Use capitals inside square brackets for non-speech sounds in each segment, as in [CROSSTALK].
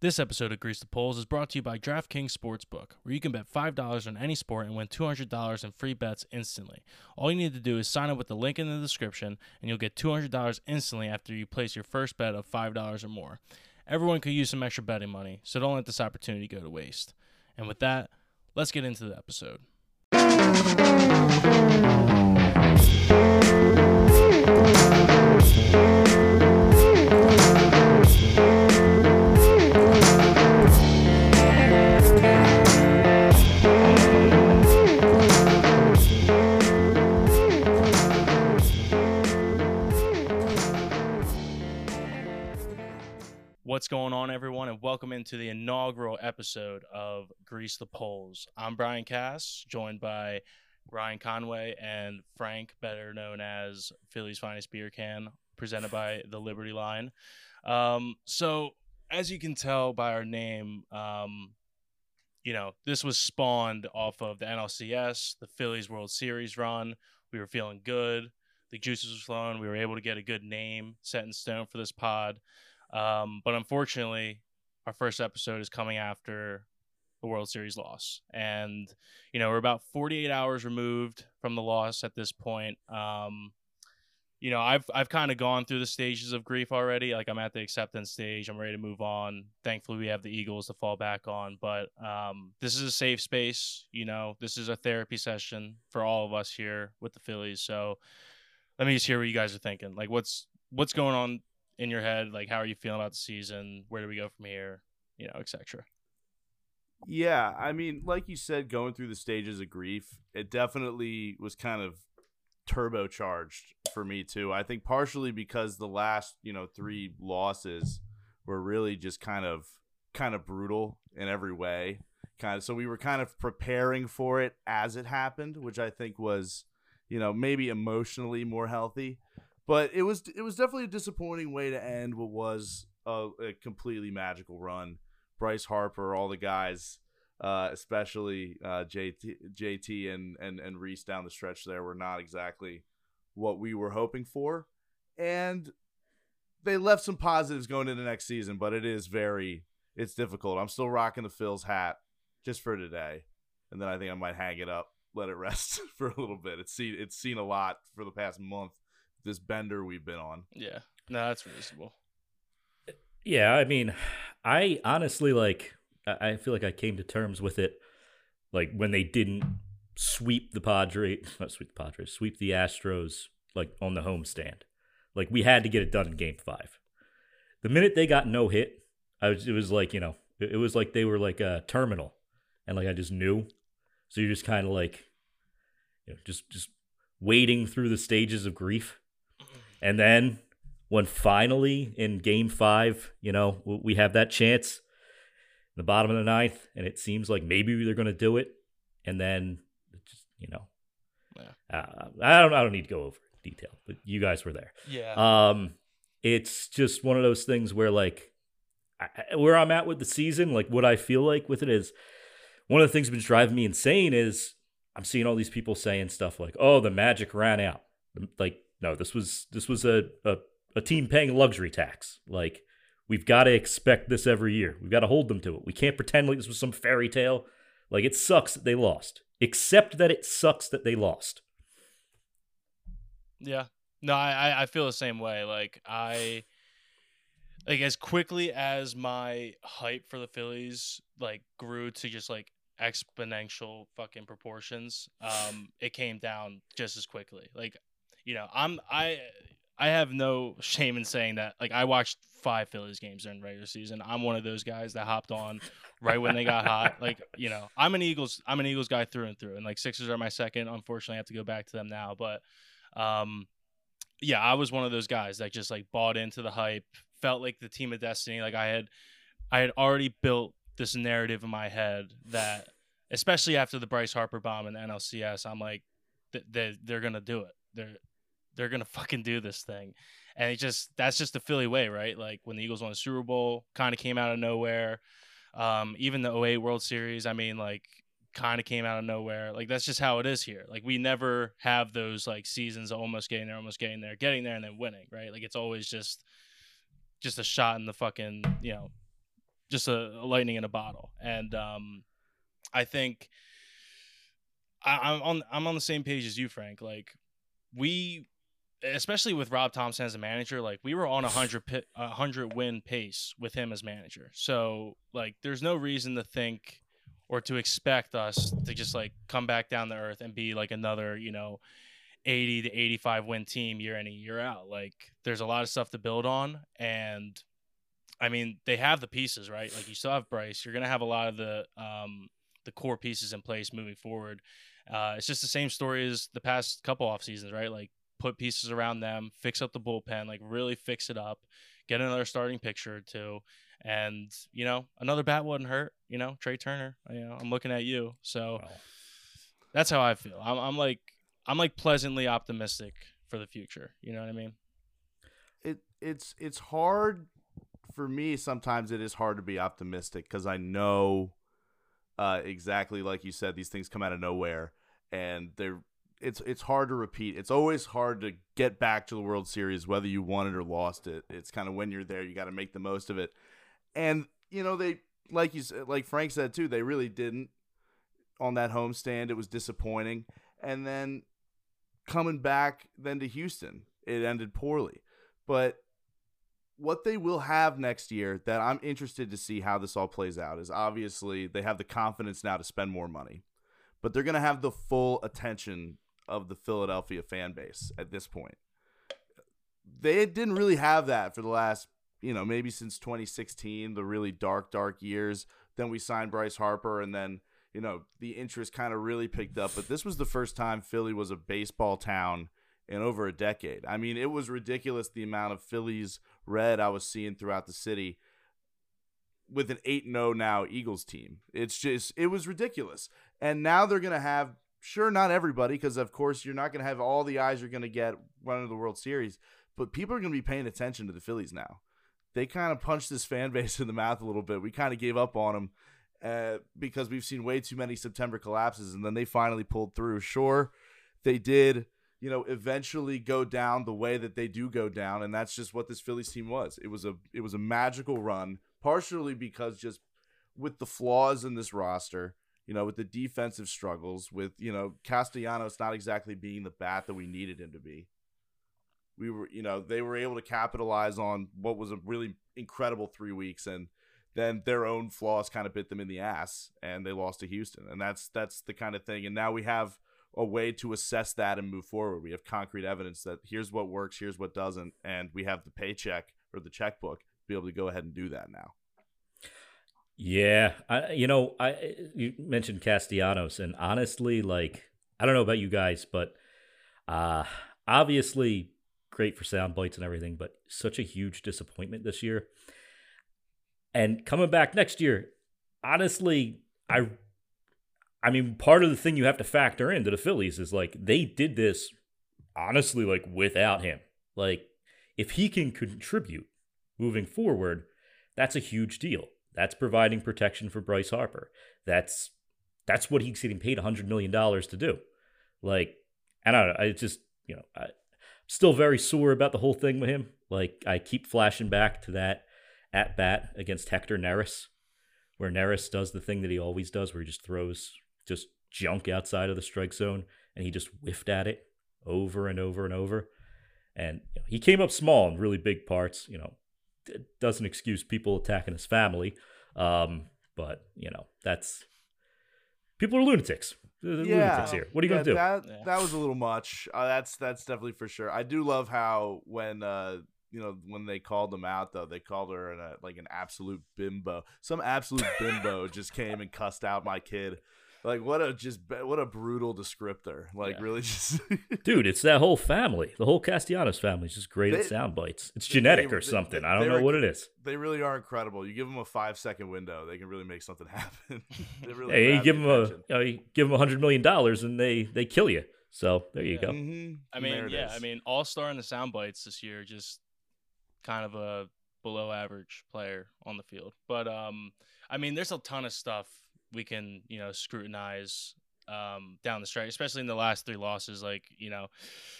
This episode of Grease the Poles is brought to you by DraftKings Sportsbook, where you can bet $5 on any sport and win $200 in free bets instantly. All you need to do is sign up with the link in the description, and you'll get $200 instantly after you place your first bet of $5 or more. Everyone could use some extra betting money, so don't let this opportunity go to waste. And with that, let's get into the episode. What's going on, everyone, and welcome into the inaugural episode of Grease the Poles. I'm Brian Cass, joined by Ryan Conway and Frank, better known as Philly's Finest Beer Can, presented by the Liberty Line. Um, so, as you can tell by our name, um, you know, this was spawned off of the NLCS, the Phillies World Series run. We were feeling good. The juices were flowing. We were able to get a good name set in stone for this pod. Um, but unfortunately, our first episode is coming after the World Series loss. And, you know, we're about 48 hours removed from the loss at this point. Um, you know, I've I've kind of gone through the stages of grief already. Like I'm at the acceptance stage. I'm ready to move on. Thankfully, we have the Eagles to fall back on. But um, this is a safe space. You know, this is a therapy session for all of us here with the Phillies. So let me just hear what you guys are thinking. Like, what's what's going on in your head? Like, how are you feeling about the season? Where do we go from here? You know, etc. Yeah, I mean, like you said, going through the stages of grief, it definitely was kind of turbocharged for me too. I think partially because the last, you know, three losses were really just kind of kind of brutal in every way. Kind of so we were kind of preparing for it as it happened, which I think was, you know, maybe emotionally more healthy. But it was it was definitely a disappointing way to end what was a, a completely magical run. Bryce Harper, all the guys, uh, especially uh, JT, JT and, and and Rhys down the stretch there were not exactly what we were hoping for, and they left some positives going into next season. But it is very it's difficult. I'm still rocking the Phil's hat just for today, and then I think I might hang it up, let it rest [LAUGHS] for a little bit. It's seen it's seen a lot for the past month. This bender we've been on. Yeah, no, that's reasonable. Yeah, I mean, I honestly like. I feel like I came to terms with it, like when they didn't sweep the Padres, [LAUGHS] not sweep the Padres, sweep the Astros, like on the homestand. Like we had to get it done in Game Five. The minute they got no hit, I was. It was like you know, it, it was like they were like a terminal, and like I just knew. So you're just kind of like, you know, just just wading through the stages of grief, and then when finally in game five, you know, we have that chance in the bottom of the ninth, and it seems like maybe they're going to do it, and then just you know, yeah. uh, I don't I don't need to go over detail, but you guys were there. Yeah. Um, it's just one of those things where like I, where I'm at with the season, like what I feel like with it is one of the things that's been driving me insane is I'm seeing all these people saying stuff like, "Oh, the magic ran out." Like, no, this was this was a, a a team paying luxury tax. Like we've got to expect this every year. We've got to hold them to it. We can't pretend like this was some fairy tale. Like it sucks that they lost. Except that it sucks that they lost. Yeah. No, I I feel the same way. Like I like as quickly as my hype for the Phillies like grew to just like exponential fucking proportions, um, it came down just as quickly. Like, you know, I'm I I have no shame in saying that. Like I watched five Phillies games during regular season. I'm one of those guys that hopped on right when they got hot. Like you know, I'm an Eagles. I'm an Eagles guy through and through. And like Sixers are my second. Unfortunately, I have to go back to them now. But um, yeah, I was one of those guys that just like bought into the hype. Felt like the team of destiny. Like I had, I had already built this narrative in my head that, especially after the Bryce Harper bomb and the NLCS, I'm like, th- they they're gonna do it. They're they're gonna fucking do this thing. And it just that's just the Philly way, right? Like when the Eagles won the Super Bowl, kind of came out of nowhere. Um, even the 08 World Series, I mean, like kind of came out of nowhere. Like that's just how it is here. Like we never have those like seasons almost getting there, almost getting there, getting there, and then winning, right? Like it's always just just a shot in the fucking you know just a, a lightning in a bottle. And um, I think I, I'm on I'm on the same page as you, Frank. Like we, especially with Rob Thomson as a manager, like we were on a hundred a hundred win pace with him as manager. So like, there's no reason to think or to expect us to just like come back down to earth and be like another, you know, 80 to 85 win team year in and year out. Like there's a lot of stuff to build on and I mean, they have the pieces, right? Like you still have Bryce. You're going to have a lot of the um the core pieces in place moving forward. Uh, it's just the same story as the past couple off seasons, right? Like put pieces around them, fix up the bullpen, like really fix it up, get another starting pitcher or two, and you know another bat wouldn't hurt. You know Trea Turner. You know I'm looking at you, so that's how I feel. I'm, I'm like I'm like pleasantly optimistic for the future. You know what I mean? It it's it's hard for me. Sometimes it is hard to be optimistic because I know uh, exactly like you said, these things come out of nowhere, and they're it's it's hard to repeat. It's always hard to get back to the World Series, whether you won it or lost it. It's kind of when you're there, you got to make the most of it. And you know they like you said, like Frank said too, they really didn't on that homestand. It was disappointing, and then coming back then to Houston, it ended poorly. But what they will have next year that I'm interested to see how this all plays out is obviously they have the confidence now to spend more money, but they're going to have the full attention of the Philadelphia fan base at this point. They didn't really have that for the last, you know, maybe since 2016, the really dark, dark years. Then we signed Bryce Harper, and then, you know, the interest kind of really picked up. But this was the first time Philly was a baseball town in over a decade. I mean, it was ridiculous the amount of Phillies red I was seeing throughout the city with an 8 0 now Eagles team. It's just, it was ridiculous. And now they're going to have, sure, not everybody, because of course you're not going to have all the eyes you're going to get running the World Series, but people are going to be paying attention to the Phillies now. They kind of punched this fan [LAUGHS] base in the mouth a little bit. We kind of gave up on them uh, because we've seen way too many September collapses, and then they finally pulled through. Sure, they did you know, eventually go down the way that they do go down, and that's just what this Phillies team was. It was a it was a magical run, partially because just with the flaws in this roster, you know, with the defensive struggles, with you know Castellanos not exactly being the bat that we needed him to be. We were, you know, they were able to capitalize on what was a really incredible three weeks, and then their own flaws kind of bit them in the ass, and they lost to Houston, and that's that's the kind of thing. And now we have a way to assess that and move forward. We have concrete evidence that here's what works, here's what doesn't, and we have the paycheck or the checkbook to be able to go ahead and do that now. Yeah, I you know I you mentioned Castellanos, and honestly, like I don't know about you guys, but uh obviously great for sound bites and everything, but such a huge disappointment this year. And coming back next year, honestly, I I mean, part of the thing you have to factor into the Phillies is like they did this honestly, like without him. Like, if he can contribute moving forward, that's a huge deal. That's providing protection for Bryce Harper. That's that's what he's getting paid hundred million dollars to do. Like, I don't know. I just you know, I am still very sore about the whole thing with him. Like, I keep flashing back to that at bat against Hector Neris, where Neris does the thing that he always does, where he just throws just junk outside of the strike zone, and he just whiffed at it over and over and over. And you know, he came up small in really big parts. You know, it doesn't excuse people attacking his family, um, but you know that's people are lunatics. yeah, lunatics here. What are you yeah, gonna do? That yeah. that was a little much. Uh, that's that's definitely for sure. I do love how when uh, you know when they called them out though they called her an, a, like an absolute bimbo some absolute bimbo [LAUGHS] just came and cussed out my kid like what a just what a brutal descriptor. Like yeah. really just [LAUGHS] Dude, it's that whole family. The whole Castellanos family is just great they, at sound bites. It's genetic they, or something. They, I don't know what it is. They really are incredible. You give them a 5 second window, they can really make something [LAUGHS] happen. [LAUGHS] really hey, you give them a you, know, you give them a 100 million dollars and they they kill you. So, there you go. Mm-hmm. I mean, yeah, is. I mean, all-star in the sound bites this year just kind of a below average player on the field. But um I mean, there's a ton of stuff we can you know scrutinize um, down the stretch, especially in the last three losses. Like you know,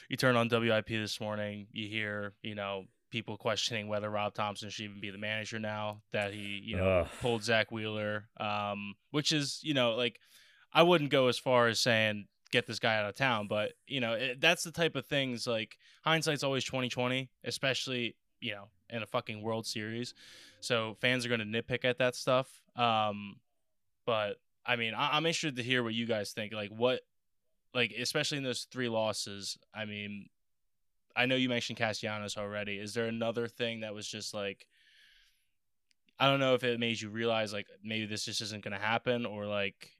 you turn on WIP this morning, you hear you know people questioning whether Rob Thomson should even be the manager now that he, you know, pulled Zack Wheeler, um, which is, you know, like I wouldn't go as far as saying get this guy out of town, but you know, it, that's the type of things like hindsight's always 2020, especially, you know, in a fucking World Series. So fans are going to nitpick at that stuff. Um, but I mean, I, I'm interested to hear what you guys think. Like, what, like, especially in those three losses. I mean, I know you mentioned Castellanos already. Is there another thing that was just like, I don't know if it made you realize like maybe this just isn't going to happen, or like,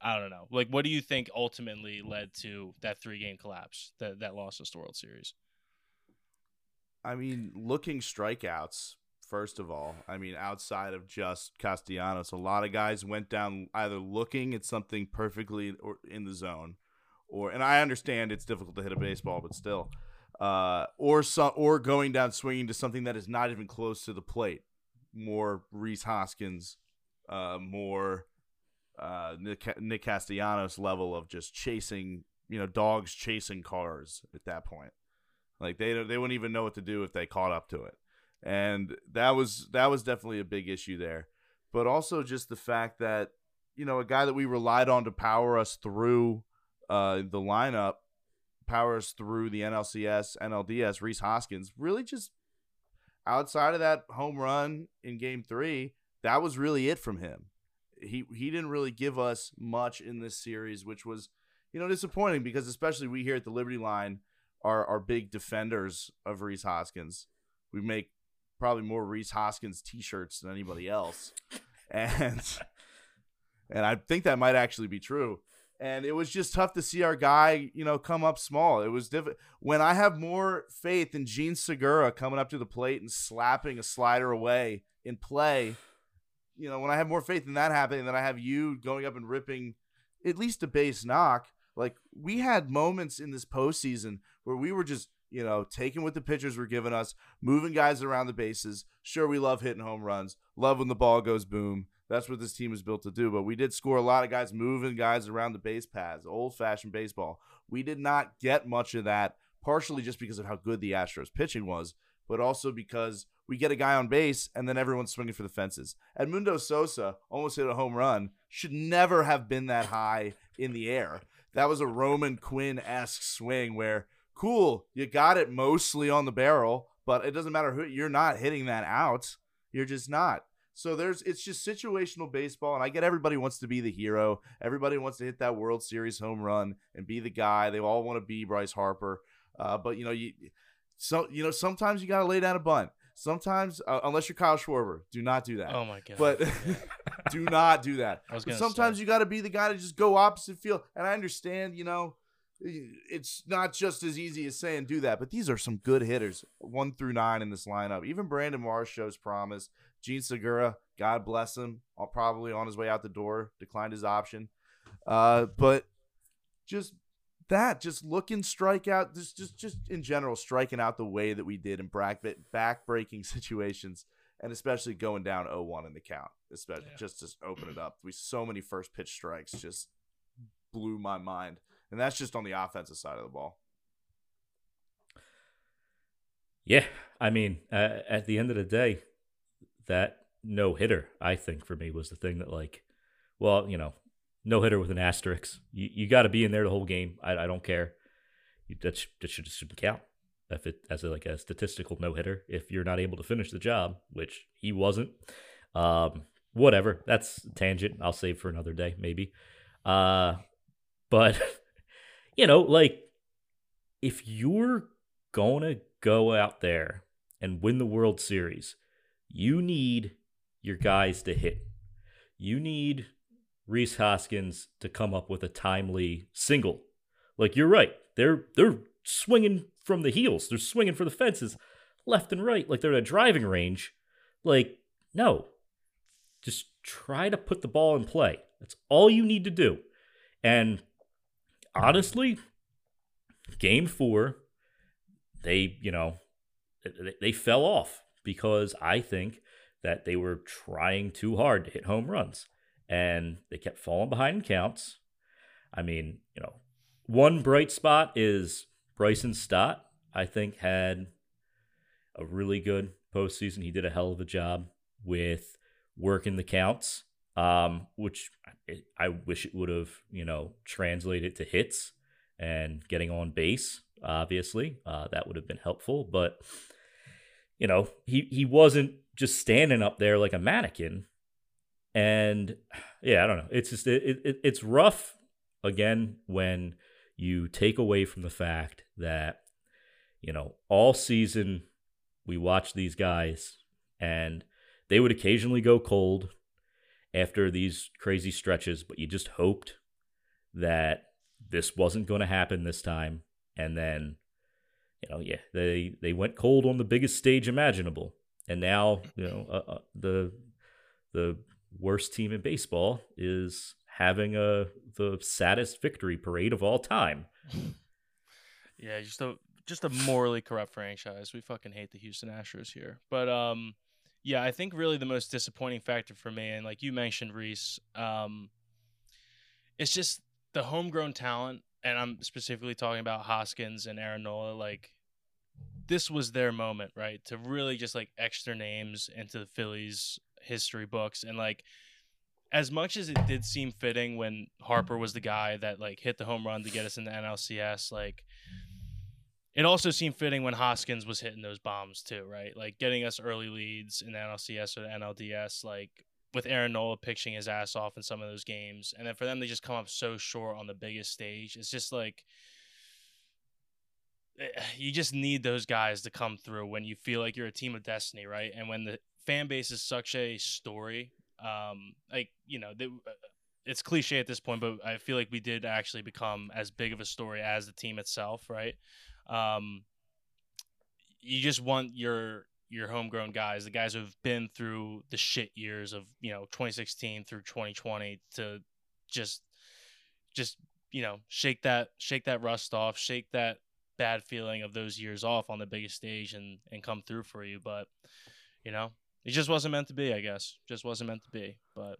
I don't know. Like, what do you think ultimately led to that three game collapse that that lost us the World Series? I mean, looking strikeouts, first of all. I mean, outside of just Castellanos, a lot of guys went down either looking at something perfectly or in the zone, or and I understand it's difficult to hit a baseball, but still, uh, or some or going down swinging to something that is not even close to the plate. More Rhys Hoskins, uh, more uh, Nick, Nick Castellanos level of just chasing, you know, dogs chasing cars at that point. Like they they wouldn't even know what to do if they caught up to it, and that was that was definitely a big issue there. But also just the fact that you know a guy that we relied on to power us through uh, the lineup, power us through the NLCS, NLDS, Rhys Hoskins, really just outside of that home run in Game Three, that was really it from him. He he didn't really give us much in this series, which was you know disappointing because especially we here at the Liberty Line are are big defenders of Rhys Hoskins. We make probably more Rhys Hoskins t-shirts than anybody else. And and I think that might actually be true. And it was just tough to see our guy, you know, come up small. It was difficult. When I have more faith in Jean Segura coming up to the plate and slapping a slider away in play, you know, when I have more faith in that happening than I have you going up and ripping at least a base knock, like we had moments in this postseason where we were just, you know, taking what the pitchers were giving us, moving guys around the bases. Sure, we love hitting home runs, love when the ball goes boom. That's what this team is built to do. But we did score a lot of guys moving guys around the base paths, old fashioned baseball. We did not get much of that, partially just because of how good the Astros pitching was, but also because we get a guy on base and then everyone's swinging for the fences. Edmundo Sosa almost hit a home run, should never have been that high in the air. That was a Roman Quinn esque swing where cool, you got it mostly on the barrel, but it doesn't matter who you're not hitting that out. You're just not. So there's it's just situational baseball, and I get everybody wants to be the hero. Everybody wants to hit that World Series home run and be the guy. They all want to be Bryce Harper. Uh, but you know, you so you know sometimes you got to lay down a bunt. Sometimes, uh, unless you're Kyle Schwarber, do not do that. Oh my god! But [LAUGHS] do not do that. sometimes say. you got to be the guy to just go opposite field. And I understand, you know, it's not just as easy as saying do that, but these are some good hitters, one through nine in this lineup. Even Brandon Marsh shows promise. Jean Segura, God bless him, probably on his way out the door, declined his option. Uh, but just that, just looking strikeout, just just just in general, striking out the way that we did in back back breaking [LAUGHS] situations, and especially going down 0-1 in the count, especially yeah. just to open it up. We so many first pitch strikes just blew my mind and that's just on the offensive side of the ball. Yeah, I mean, uh, at the end of the day, that no hitter, I think for me was the thing that like, well, you know, no hitter with an asterisk. You you got to be in there the whole game. I, I don't care. You, that sh- that should shouldn't count if it as a, like a statistical no hitter if you're not able to finish the job, which he wasn't. Um, whatever. That's tangent. I'll save for another day maybe. Uh, but [LAUGHS] you know, like if you're going to go out there and win the World Series, you need your guys to hit. You need Rhys Hoskins to come up with a timely single. Like you're right. They're they're swinging from the heels. They're swinging for the fences left and right like they're at a driving range. Like no. Just try to put the ball in play. That's all you need to do. And honestly, game four, they, you know, they fell off because I think that they were trying too hard to hit home runs and they kept falling behind in counts. I mean, you know, one bright spot is Bryson Stott, I think, had a really good postseason. He did a hell of a job with working the counts, um, which I, wish it would have, you know, translated to hits and getting on base. Obviously, uh, that would have been helpful, but you know, he he wasn't just standing up there like a mannequin. And yeah, I don't know. It's just it, it it's rough again when you take away from the fact that you know all season we watch these guys and they would occasionally go cold after these crazy stretches, but you just hoped that this wasn't going to happen this time. And then, you know, yeah, they they went cold on the biggest stage imaginable, and now you know uh, uh, the the worst team in baseball is having a the saddest victory parade of all time. yeah, just a just a morally corrupt franchise. We fucking hate the Houston Astros here. But um yeah, I think really the most disappointing factor for me, and like you mentioned, Rhys, um, it's just the homegrown talent, and I'm specifically talking about Hoskins and Aaron Nola. Like, this was their moment, right, to really just like extra names into the Phillies history books, and like, as much as it did seem fitting when Harper was the guy that like hit the home run to get us in the NLCS, like it also seemed fitting when Hoskins was hitting those bombs too, right? Like getting us early leads in the NLCS or the NLDS, like with Aaron Nola pitching his ass off in some of those games, and then for them to just come up so short on the biggest stage, it's just like eh, you just need those guys to come through when you feel like you're a team of destiny, right? And when the fan base is such a story, um, like you know, they, uh, it's cliche at this point, but I feel like we did actually become as big of a story as the team itself, right? Um, you just want your your homegrown guys, the guys who've been through the shit years of you know 2016 through 2020, to just just you know shake that shake that rust off, shake that bad feeling of those years off on the biggest stage, and and come through for you. But you know, it just wasn't meant to be. I guess just wasn't meant to be. But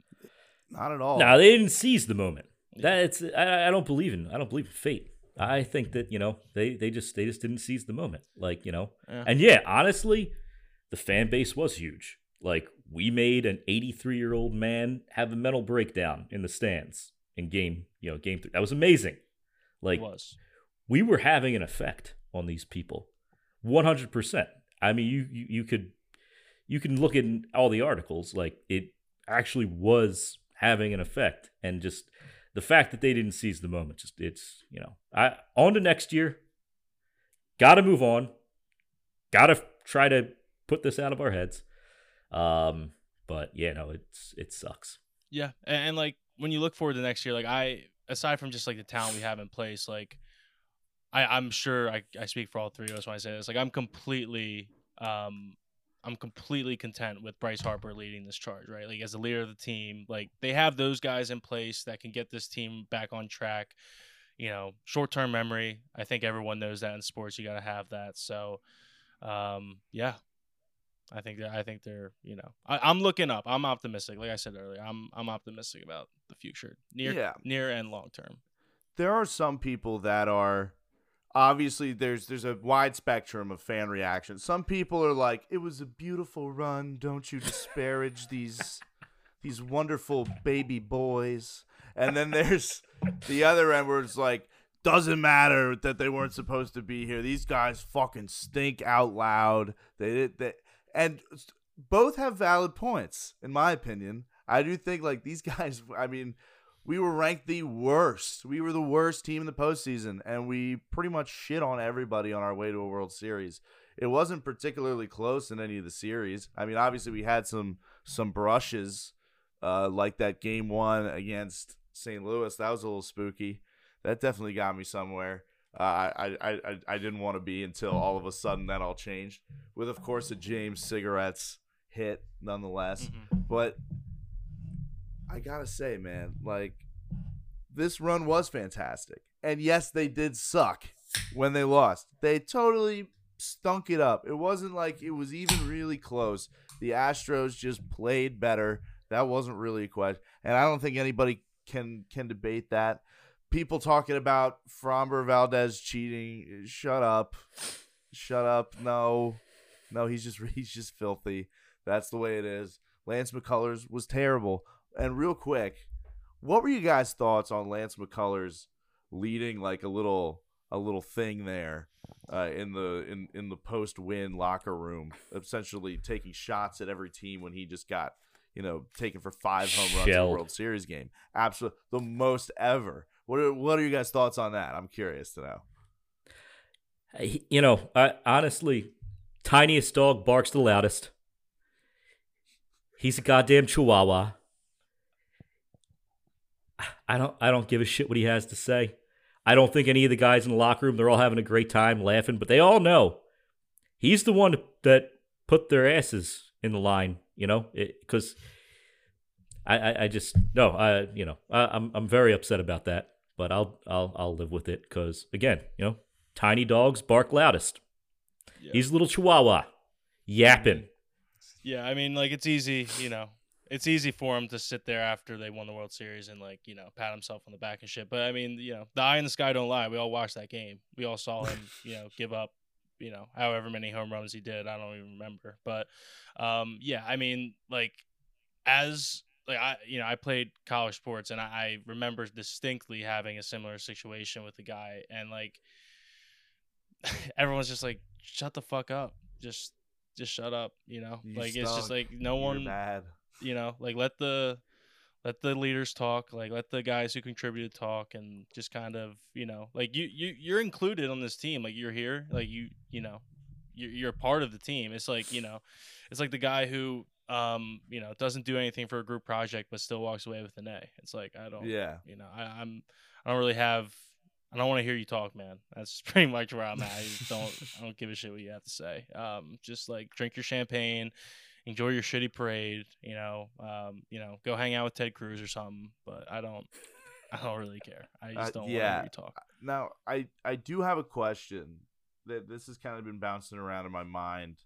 not at all. No, they didn't seize the moment. Yeah. That's I, I don't believe in. I don't believe in fate. I think that you know they they just they just didn't seize the moment. Like you know, yeah. and yeah, honestly, the fan base was huge. Like we made an 83 year old man have a mental breakdown in the stands in game you know game three. That was amazing. Like was. we were having an effect on these people, 100. percent I mean, you, you you could you can look at all the articles. Like it actually was having an effect, and just the fact that they didn't seize the moment, just it's you know, I on to next year. Got to move on. Got to try to put this out of our heads. Um, but yeah, no, it's it sucks. Yeah, and, and like when you look forward to next year, like I aside from just like the talent we have in place, like I I'm sure I I speak for all three of us when I say this. Like I'm completely um I'm completely content with Bryce Harper leading this charge, right? Like as the leader of the team, like they have those guys in place that can get this team back on track. You know, short term memory. I think everyone knows that in sports. You got to have that. So, um, yeah, I think that I think they're you know I, am looking up. I'm optimistic. Like I said earlier, I'm I'm optimistic about the future, near yeah. near and long term. There are some people that are obviously there's there's a wide spectrum of fan reaction. Some people are like, "It was a beautiful run. Don't you disparage these these wonderful baby boys." And then there's the other end where it's like, "Doesn't matter that they weren't supposed to be here. These guys fucking stink out loud." They did they and both have valid points in my opinion. I do think like these guys. I mean we were ranked the worst. We were the worst team in the postseason, and we pretty much shit on everybody on our way to a World Series. It wasn't particularly close in any of the series. I mean, obviously we had some some brushes, uh, like that game one against St. Louis. That was a little spooky. That definitely got me somewhere. Uh, I, I, I, I didn't want to be until all of a sudden that all changed. With of course a Jean Segura's hit nonetheless. Mm-hmm. But I gotta say, man, like this run was fantastic. And yes, they did suck when they lost. They totally stunk it up. It wasn't like it was even really close. The Astros just played better. That wasn't really a question. And I don't think anybody can can debate that. People talking about Framber Valdez cheating. Shut up. Shut up. No. No, he's just [LAUGHS] he's just filthy. That's the way it is. Lance McCullers was terrible. And real quick, what were you guys' thoughts on Lance McCullers leading like a little a little thing there uh, in the in in the post win locker room, essentially taking shots at every team when he just got you know taken for five home runs in the World Series game. Absolutely the most ever. What are, what are you guys' thoughts on that? I'm curious to know. You know, I, honestly, tiniest dog barks the loudest. He's a goddamn chihuahua. I don't I don't give a shit what he has to say. I don't think any of the guys in the locker room they're all having a great time laughing, but they all know he's the one that put their asses in the line, you know, because I, I, I just no, I you know I, I'm I'm very upset about that, but I'll I'll I'll live with it because again, you know, tiny dogs bark loudest. Yeah. He's a little chihuahua, yapping. Yeah, I mean, like it's easy, you know it's easy for him to sit there after they won the World Series and like you know pat himself on the back and shit. But I mean, you know, the eye in the sky don't lie. We all watched that game. We all saw him, [LAUGHS] you know, give up, you know, however many home runs he did. I don't even remember. But um, yeah, I mean, like as like I, you know, I played college sports and I, I remember distinctly having a similar situation with the guy and like [LAUGHS] everyone's just like, shut the fuck up, just just shut up, you know. You like it's just like no You're one. Bad you know, like let the let the leaders talk, like let the guys who contributed talk, and just kind of you know, like you you you're included on this team, like you're here, like you you know, you're you're part of the team. It's like you know, it's like the guy who um you know doesn't do anything for a group project but still walks away with an A. It's like I don't yeah you know I, I'm I don't really have I don't want to hear you talk, man. That's [LAUGHS] pretty much where I'm at. I don't I don't give a shit what you have to say. Um, just like drink your champagne, enjoy your shitty parade. You know, um, you know, go hang out with Ted Cruz or something. But I don't, I don't really care. I just uh, don't uh, yeah. want to talk. Now, I I do have a question that this has kind of been bouncing around in my mind,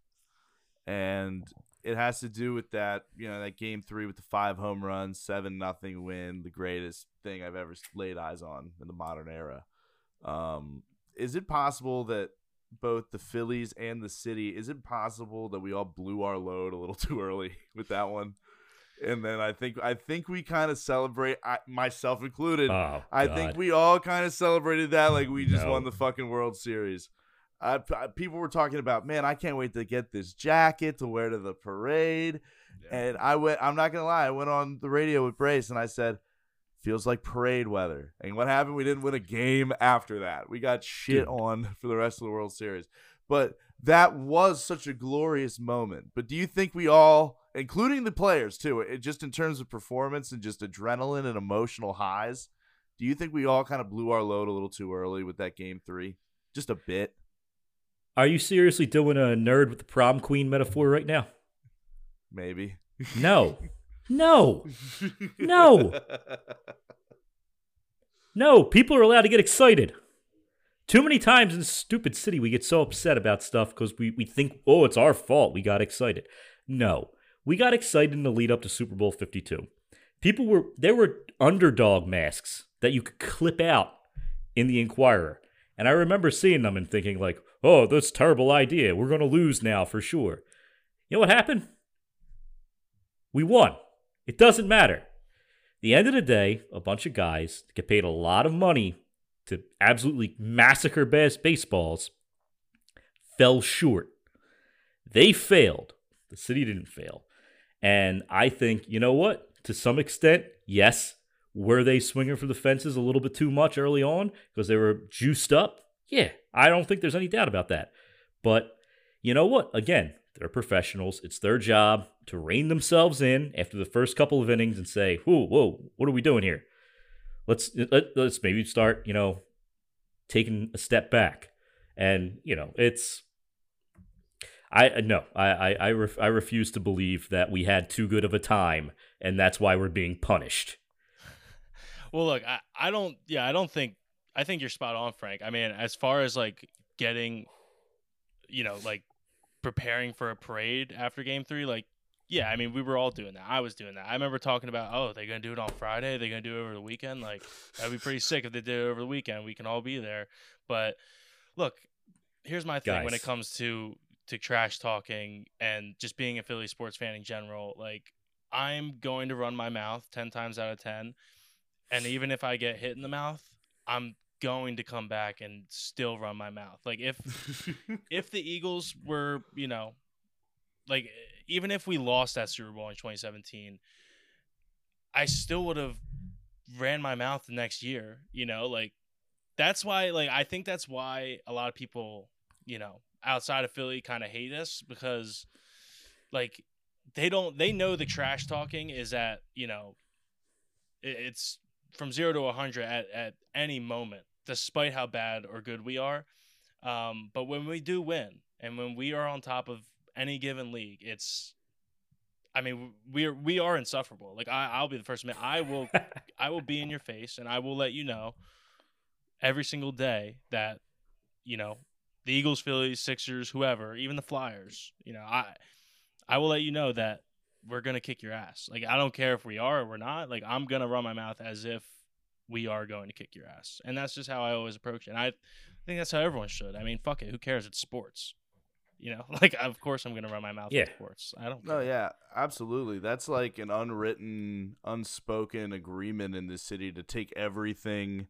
and it has to do with that. You know, that game three with the five home runs, seven nothing win, the greatest thing I've ever laid eyes on in the modern era. Um, is it possible that both the Phillies and the city, is it possible that we all blew our load a little [LAUGHS] too early with that one? And then I think I think we kind of celebrate, I, myself included. Oh, I think we all kind of celebrated that like we just no. won the fucking World Series. I, I, people were talking about, man, I can't wait to get this jacket to wear to the parade. Yeah. And I went, I'm not gonna lie, I went on the radio with Brace and I said, feels like parade weather. And what happened? We didn't win a game after that. We got shit on for the rest of the World Series. But that was such a glorious moment. But do you think we all, including the players too, it, just in terms of performance and just adrenaline and emotional highs, do you think we all kind of blew our load a little too early with that game three? Just a bit. Are you seriously doing a nerd with the prom queen metaphor right now? Maybe. No. [LAUGHS] No. No. No, people are allowed to get excited. Too many times in this stupid city, we get so upset about stuff because we, we think, oh, it's our fault. We got excited. No, we got excited in the lead up to Super Bowl 52. People were, there were underdog masks that you could clip out in the Inquirer. And I remember seeing them and thinking, like, oh, that's terrible idea. We're to lose now for sure. You know what happened? We won. It doesn't matter. The end of the day, a bunch of guys get paid a lot of money to absolutely massacre best baseballs fell short. They failed. The city didn't fail. And I think, you know what? To some extent, yes, were they swinging for the fences a little bit too much early on because they were juiced up? Yeah, I don't think there's any doubt about that. But you know what? Again, they're professionals. It's their job to rein themselves in after the first couple of innings and say, "Whoa, whoa, what are we doing here? Let's let, let's maybe start, you know, taking a step back." And you know, it's I uh, no, I I I, ref, I refuse to believe that we had too good of a time, and that's why we're being punished. [LAUGHS] Well, look, I, I don't, yeah, I don't think, I think you're spot on, Frank. I mean, as far as like getting, you know, like preparing for a parade after game three, like yeah, I mean, we were all doing that. I was doing that. I remember talking about, oh, they're gonna do it on Friday. They're gonna do it over the weekend. Like that'd be pretty sick if they did it over the weekend. We can all be there. But look, here's my thing Guys. when it comes to to trash talking and just being a Philly sports fan in general, like I'm going to run my mouth 10 times out of 10. And even if I get hit in the mouth, I'm going to come back and still run my mouth. Like if [LAUGHS] if the Eagles were, you know, like even if we lost that Super Bowl in 2017, I still would have ran my mouth the next year, you know, like that's why like I think that's why a lot of people, you know, outside of Philly kind of hate us because like they don't they know the trash talking is at, you know, it's from 0 to 100 at at any moment despite how bad or good we are. Um, but when we do win and when we are on top of any given league, it's I mean, we're we are insufferable. Like I, I'll be the first man. I will, [LAUGHS] I will be in your face, and I will let you know every single day that you know the Eagles, Phillies, Sixers, whoever, even the Flyers. You know, I, I will let you know that we're gonna kick your ass. Like I don't care if we are or we're not. Like I'm gonna run my mouth as if we are going to kick your ass, and that's just how I always approach it. And I think that's how everyone should. I mean, fuck it, who cares? It's sports. You know, [LAUGHS] like of course I'm gonna run my mouth Yeah. with sports. I don't. No, care. yeah, absolutely. That's like an unwritten, unspoken agreement in this city to take everything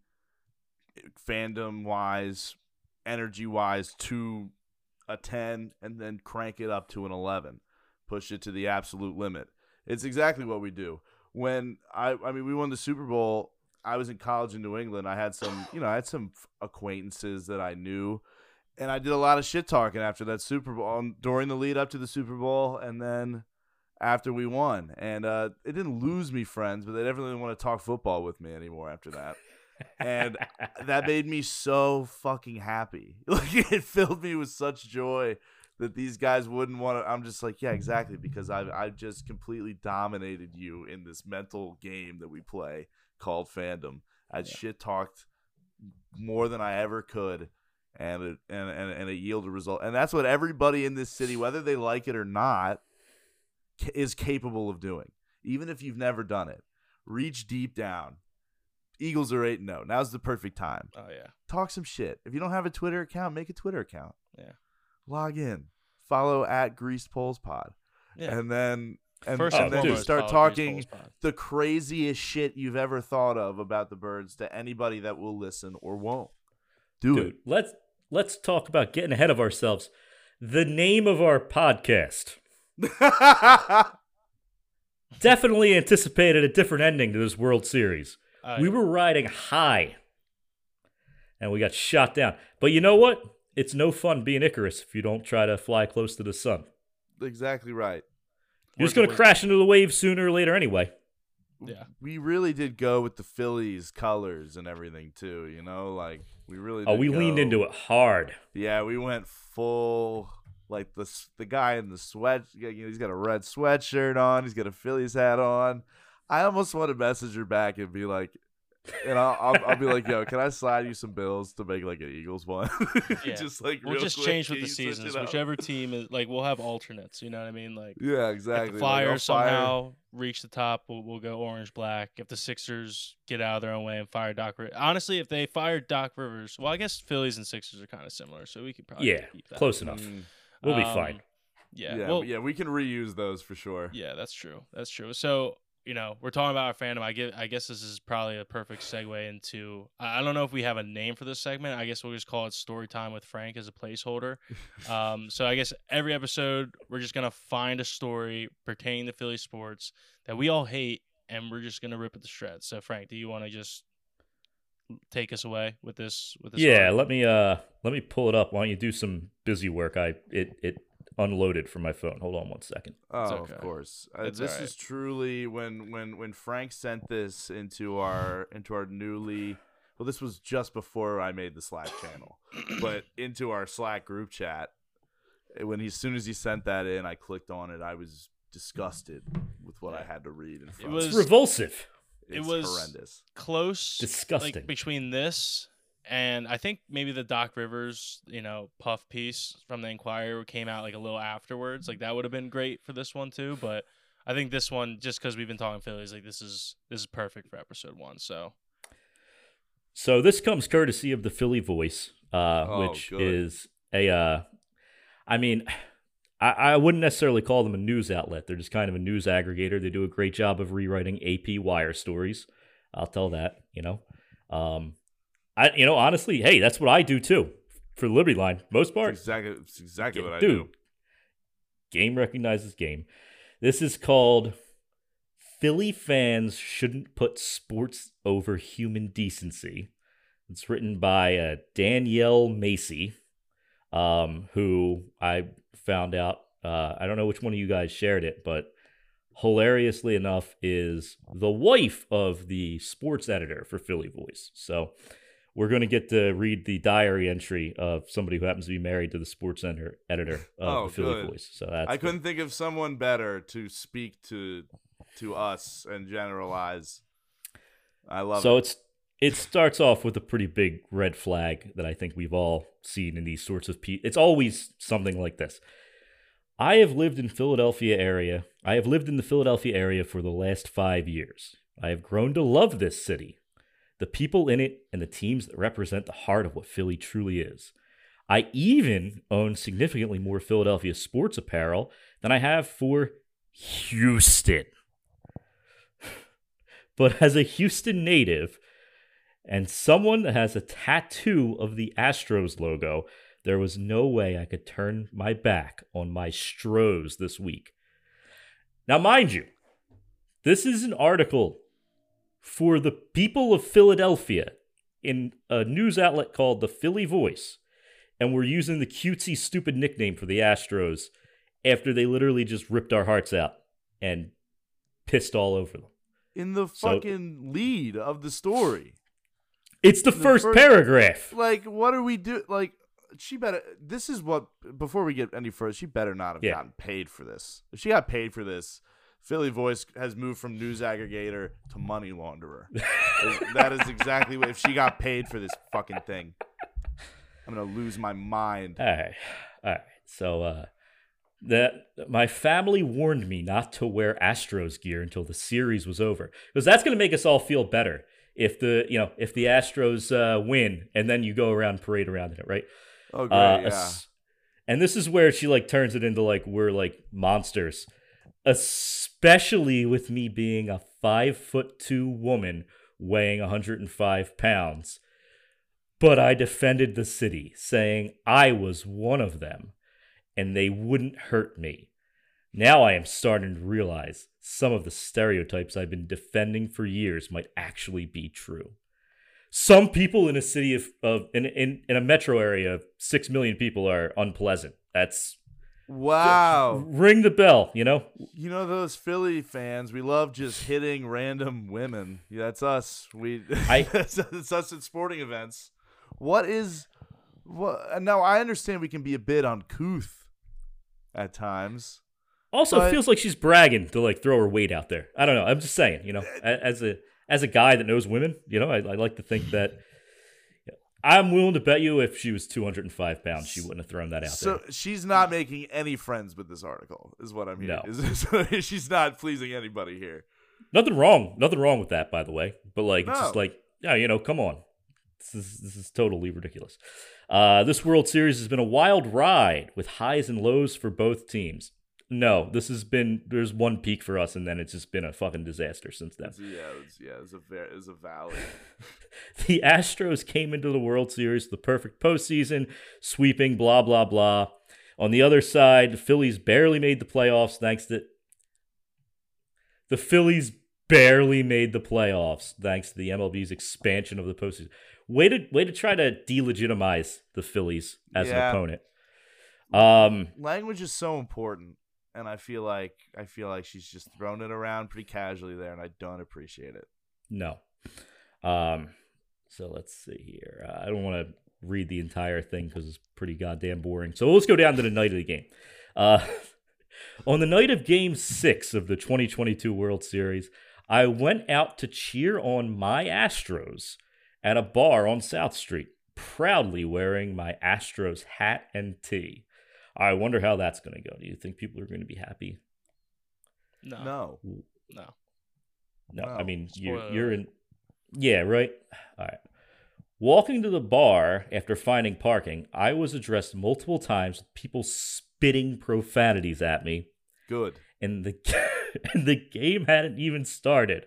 fandom wise, energy wise to a 10 and then crank it up to an 11. Push it to the absolute limit. It's exactly what we do. When I I mean we won the Super Bowl, I was in college in New England. I had some, you know, I had some acquaintances that I knew and I did a lot of shit talking after that Super Bowl during the lead up to the Super Bowl, and then after we won. And uh, it didn't lose me friends, but they definitely didn't want to talk football with me anymore after that. And that made me so fucking happy. [LAUGHS] Like it filled me with such joy that these guys wouldn't want to. I'm just like, yeah, exactly, because I've I've just completely dominated you in this mental game that we play called fandom. I Yeah. shit talked more than I ever could and it and, and and it yielded a result. And that's what everybody in this city, whether they like it or not, ca- is capable of doing. Even if you've never done it, reach deep down. Eagles are eight and zero. Now's the perfect time. Oh yeah. Talk some shit. If you don't have a Twitter account, make a Twitter account. Yeah. Log in. Follow at Greased Poles Pod, Yeah. and then and, First and and then foremost, start talking the craziest shit you've ever thought of about the birds to anybody that will listen or won't. Do Dude, let's let's talk about getting ahead of ourselves. The name of our podcast [LAUGHS] definitely anticipated a different ending to this World Series. Oh, we were riding high, and we got shot down. But you know what? It's no fun being Icarus if you don't try to fly close to the sun. exactly right. You're just gonna crash into the wave sooner or later anyway. Yeah. We really did go with the Phillies colors and everything too, you know, like we really Oh, did we leaned into it hard. Yeah, we went full like the the guy in the sweat, you know, he's got a red sweatshirt on, he's got a Phillies hat on. I almost want to message her back and be like and I'll, I'll, I'll be like, yo, [LAUGHS] can I slide you some bills to make like an Eagles one? [LAUGHS] Yeah. just like We'll real just quick, change with can the you switch seasons. Whichever team is like, we'll have alternates. You know what I mean? Like, Yeah, if exactly. the Like, Flyers I'll fire- somehow reach the top, we'll, we'll go orange black. If the Sixers get out of their own way and fire Doc, Rivers, honestly, if they fire Doc Rivers, well, I guess Phillies and Sixers are kind of similar, so we could probably Yeah, keep that. close enough. Mm, We'll be Um, fine. Yeah, yeah, well, yeah, we can reuse those for sure. Yeah, that's true. That's true. So, you know, we're talking about our fandom. I get I guess this is probably a perfect segue into I don't know if we have a name for this segment. I guess we'll just call it story time with Frank as a placeholder. [LAUGHS] um, so I guess every episode we're just gonna find a story pertaining to Philly sports that we all hate and we're just gonna rip it to shreds. So Frank, do you wanna just take us away with this with this Yeah, article? let me uh let me pull it up. Why don't you do some busy work? I it it unloaded from my phone. Hold on one second. Oh, okay. of course. Uh, this alright. is truly when when when Frank sent this into our into our newly well, this was just before I made the Slack channel, but [COUGHS] into our Slack group chat. When he, as soon as he sent that in, I clicked on it. I was disgusted with what I had to read in front. It was- It's of me. revulsive. it was- horrendous. close Disgusting. like between this and I think maybe the Doc Rivers, you know, puff piece from the Inquirer came out like a little afterwards. Like that would have been great for this one too, but I think this one just because we've been talking Phillies, like this is this is perfect for episode one. So So this comes courtesy of the Philly Voice, uh, Oh, which good. is a uh, I mean, I, I wouldn't necessarily call them a news outlet. They're just kind of a news aggregator. They do a great job of rewriting AP wire stories. I'll tell that, you know. Um, I, you know, honestly, hey, that's what I do too for the Liberty Line. Most part, It's exactly, it's exactly what I do. Game recognizes game. This is called Philly fans shouldn't put sports over human decency. It's written by uh, Danielle Macy, um, who I found out. Uh, I don't know which one of you guys shared it, but hilariously enough, is the wife of the sports editor for Philly Voice. So we're going to get to read the diary entry of somebody who happens to be married to the sports enter- editor of Oh, the Philly good. Voice. So that's I good. couldn't think of someone better to speak to to us and generalize. I love so it. it's it starts off with a pretty big red flag that I think we've all seen in these sorts of pe- it's always something like this. I have lived in Philadelphia area. I have lived in the Philadelphia area for the last 5 years. I have grown to love this city. The people in it and the teams that represent the heart of what Philly truly is. I even own significantly more Philadelphia sports apparel than I have for Houston. [LAUGHS] But as a Houston native and someone that has a tattoo of the Astros logo, there was no way I could turn my back on my Stros this week. Now, mind you, this is an article for the people of Philadelphia in a news outlet called the Philly Voice. And we're using the cutesy, stupid nickname for the Astros after they literally just ripped our hearts out and pissed all over them. in the so- fucking lead of the story. It's the, The first, first- paragraph. Like, what are we do? Like, she better. This is what. Before we get any further, she better not have Yeah. gotten paid for this. If she got paid for this, Philly Voice has moved from news aggregator to money launderer. That is exactly what. If she got paid for this fucking thing, I'm gonna lose my mind. All right, all right. So, uh, that my family warned me not to wear Astros gear until the series was over because that's going to make us all feel better if the you know if the Astros uh, win and then you go around parade around in it, right? Oh great, Uh, yeah. And this is where she like turns it into like we're like monsters, especially with me being a five foot two woman weighing 105 pounds. But I defended the city, saying I was one of them, and they wouldn't hurt me. Now I am starting to realize some of the stereotypes I've been defending for years might actually be true. Some people in a city of, of in, in in a metro area of six million people are unpleasant. That's Wow. ring the bell, you know. You know those Philly fans, we love just hitting random women. Yeah, that's us. We I- [LAUGHS] that's, that's us at sporting events. What is what now I understand we can be a bit uncouth at times. Also, But- it feels like she's bragging to like throw her weight out there. I don't know. I'm just saying, you know, uh, as a as a guy that knows women, you know, I, I like to think that I'm willing to bet you if she was 205 pounds, she wouldn't have thrown that out So there. she's not making any friends with this article, is what I'm hearing. No. Is, [LAUGHS] she's not pleasing anybody here. Nothing wrong. Nothing wrong with that, by the way. But like, it's just like, yeah, you know, come on. This is this is totally ridiculous. Uh, this World Series has been a wild ride with highs and lows for both teams. No, this has been there's one peak for us, and then it's just been a fucking disaster since then. Yeah, it's, yeah, it's a it's a valley. [LAUGHS] the Astros came into the World Series, the perfect postseason, sweeping, blah, blah, blah. On the other side, the Phillies barely made the playoffs thanks to. The Phillies barely made the playoffs thanks to the MLB's expansion of the postseason. Way to way to try to delegitimize the Phillies as Yeah. an opponent. Um, Language is so important, and I feel like I feel like she's just thrown it around pretty casually there, and I don't appreciate it. No. Um, so let's see here. Uh, I don't want to read the entire thing because it's pretty goddamn boring. So let's go down to the night of the game. Uh, [LAUGHS] on the night of Game Six of the 2022 World Series, I went out to cheer on my Astros at a bar on South Street, proudly wearing my Astros hat and tee. I wonder how that's going to go. Do you think people are going to be happy? No. No, No. No, I mean you're you're in. Yeah, right. All right. Walking to the bar after finding parking, I was addressed multiple times with people spitting profanities at me, Good. and the [LAUGHS] and the game hadn't even started.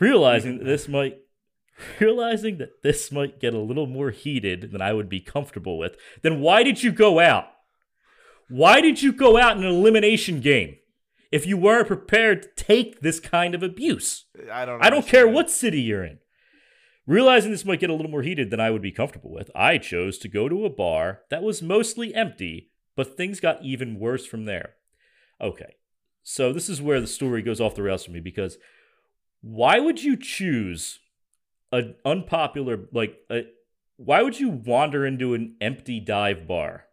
Realizing that this might realizing that this might get a little more heated than I would be comfortable with, then why did you go out? Why did you go out in an elimination game if you weren't prepared to take this kind of abuse? I don't. I don't care what city you're in. Realizing this might get a little more heated than I would be comfortable with, I chose to go to a bar that was mostly empty, but things got even worse from there. Okay, so this is where the story goes off the rails for me because why would you choose an unpopular, like, a, why would you wander into an empty dive bar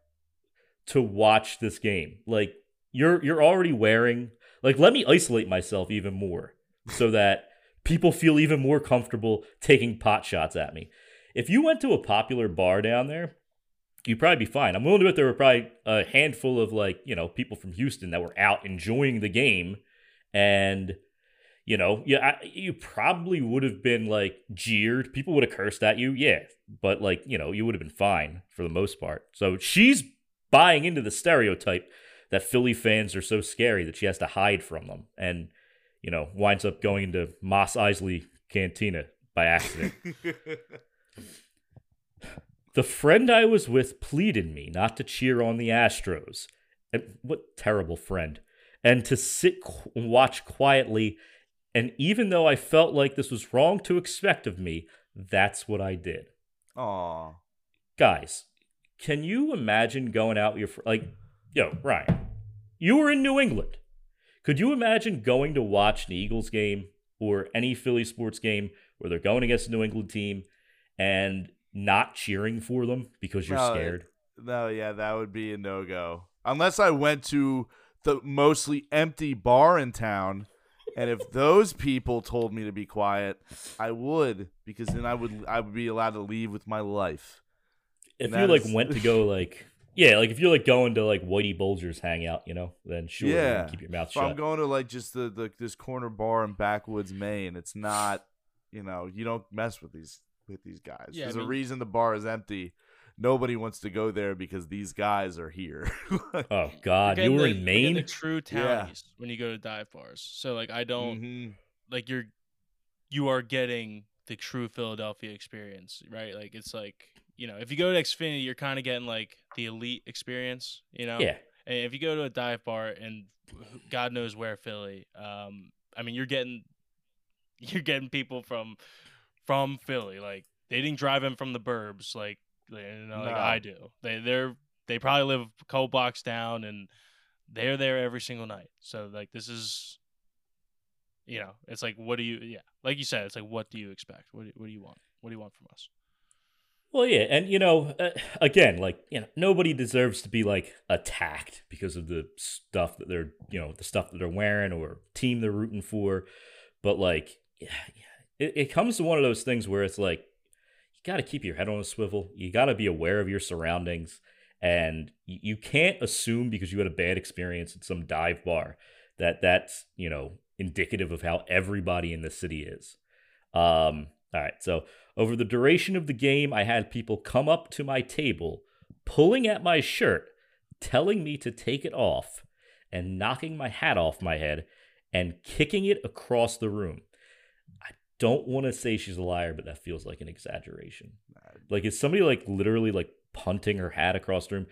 to watch this game? Like, you're you're already wearing like let me isolate myself even more so [LAUGHS] that people feel even more comfortable taking pot shots at me. If you went to a popular bar down there, you'd probably be fine. I'm willing to bet there were probably a handful of like, you know, people from Houston that were out enjoying the game and you know, yeah, I, you probably would have been like jeered. People would have cursed at you, yeah, but like, you know, you would have been fine for the most part. So she's buying into the stereotype that Philly fans are so scary that she has to hide from them, and you know, winds up going into Mos Eisley Cantina by accident. [LAUGHS] the friend I was with pleaded me not to cheer on the Astros. And what terrible friend. And to sit qu- and watch quietly. And even though I felt like this was wrong to expect of me, that's what I did. Aw. Guys, can you imagine going out with your fr- like, yo, Ryan, you were in New England. Could you imagine going to watch an Eagles game or any Philly sports game where they're going against a New England team and not cheering for them because you're No, scared? No, yeah, that would be a no go. Unless I went to the mostly empty bar in town, and if those people told me to be quiet, I would because then I would I would be allowed to leave with my life. If that you like is- went to go [LAUGHS] like yeah, like if you're like going to like Whitey Bulger's hangout, you know, then sure, you Yeah. keep your mouth shut. If I'm going to like just the, the this corner bar in backwoods Maine, it's not, you know, you don't mess with these with these guys. Yeah, I There's a reason the bar is empty. Nobody wants to go there because these guys are here. [LAUGHS] oh God, You're you getting were the- in Maine. the true Yeah. townies when you go to dive bars. So like I don't Mhm. like you're you are getting the true Philadelphia experience, right? Like it's like you know if you go to Xfinity, you're kind of getting like the elite experience, you know. Yeah, And if you go to a dive bar and God knows where Philly, um, I mean, you're getting [LAUGHS] you're getting people from from Philly. Like they didn't drive in from the burbs, like you know, like No. I do. They they're they probably live a couple blocks down, and they're there every single night. So like this is. You know, it's like, what do you? Yeah, like you said, it's like, what do you expect? What do, what do you want? What do you want from us? Well, yeah, and you know, uh, again, like you know, nobody deserves to be like attacked because of the stuff that they're, you know, the stuff that they're wearing or team they're rooting for. But like, yeah, yeah, it, it comes to one of those things where it's like you got to keep your head on a swivel. You got to be aware of your surroundings, and you, you can't assume because you had a bad experience at some dive bar that that's you know indicative of how everybody in the city is. Um, all right, so over the duration of the game, I had people come up to my table, pulling at my shirt, telling me to take it off, and knocking my hat off my head and kicking it across the room. I don't want to say she's a liar, but that feels like an exaggeration. Like, is somebody like literally like punting her hat across the room?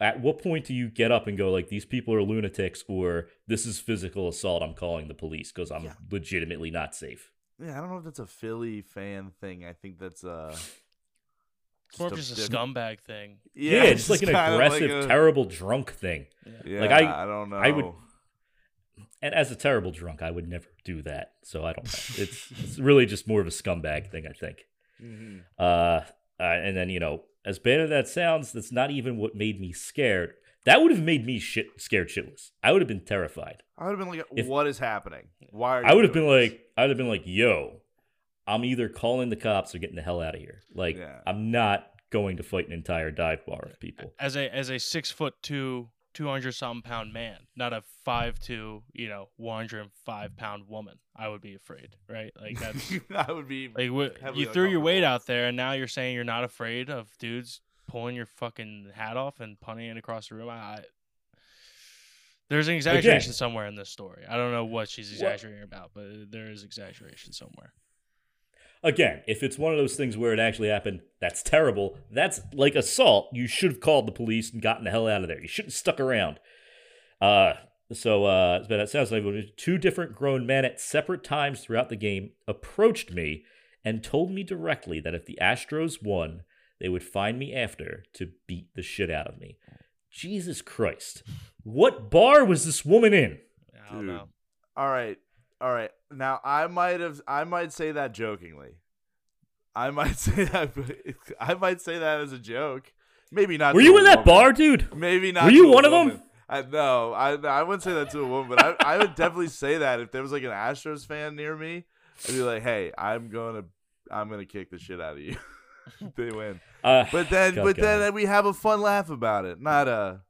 At what point do you get up and go like these people are lunatics or this is physical assault? I'm calling the police because I'm Yeah. legitimately not safe. Yeah, I don't know if that's a Philly fan thing. I think that's a. It's more of just a diff- scumbag thing. Yeah, it's like an kinda like aggressive, a- terrible drunk thing. Yeah, like, I- I don't know. I would- And as a terrible drunk, I would never do that. So I don't know. It's, [LAUGHS] it's really just more of a scumbag thing, I think. Mhm. Uh, uh, and then you know, as bad as that sounds, that's not even what made me scared. That would have made me shit scared shitless. I would have been terrified. I would have been like, If- "What is happening? Why are I you would have been this?" like, I would have been like, yo, I'm either calling the cops or getting the hell out of here. Like, Yeah. I'm not going to fight an entire dive bar of people. As a as a six foot two 200 something pound man, not a 5'2, you know, 105 pound woman. I would be afraid, right? Like that's [LAUGHS] I would be. like you threw your weight out there and now you're saying you're not afraid of dudes pulling your fucking hat off and punting it across the room. I, I there's an exaggeration somewhere in this story. I don't know what she's What- exaggerating about, but there is exaggeration somewhere. Again, if it's one of those things where it actually happened, that's terrible. That's like assault. You should have called the police and gotten the hell out of there. You shouldn't have stuck around. Uh, so, uh, but it sounds like two different grown men at separate times throughout the game approached me and told me directly that if the Astros won, they would find me after to beat the shit out of me. Jesus Christ. What bar was this woman in? I don't Dude. know. All right, all right. Now I might have, I might say that jokingly. I might [LAUGHS] say that. I might say that as a joke. Maybe not. Were to you a in that woman. bar, dude? Maybe not. Were you to a one of them? I no, I I wouldn't say that to a woman, but I, I would definitely say that if there was like an Astros fan near me, I'd be like, hey, I'm gonna I'm gonna kick the shit out of you. [LAUGHS] [LAUGHS] they win, Uh, but then God, but God. then we have a fun laugh about it, not a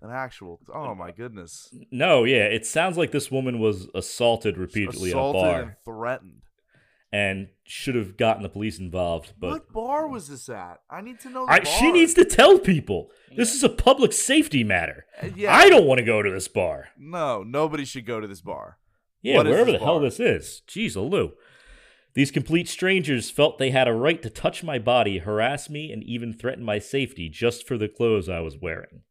an actual. Oh my goodness, No, yeah, it sounds like this woman was assaulted repeatedly assaulted in a bar and threatened. and should have gotten the police involved. But what bar was this at? I need to know. The I, bar. she needs to tell people this is a public safety matter. Uh, Yeah, I don't want to go to this bar. No, nobody should go to this bar. Yeah, What is wherever this the hell this is. Jeez, Lou. These complete strangers felt they had a right to touch my body, harass me, and even threaten my safety just for the clothes I was wearing.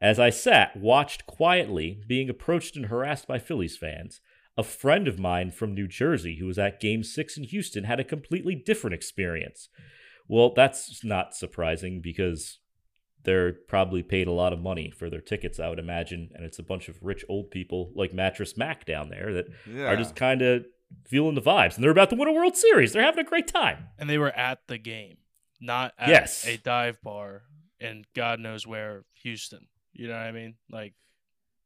As I sat, watched quietly, being approached and harassed by Phillies fans, a friend of mine from New Jersey who was at Game 6 in Houston had a completely different experience. Well, that's not surprising because they're probably paid a lot of money for their tickets, I would imagine, and it's a bunch of rich old people like Mattress Mac down there that Yeah, are just kind of feeling the vibes, and they're about to win a World Series. They're having a great time. And they were at the game, not at Yes. a dive bar in God knows where, Houston. You know what I mean? Like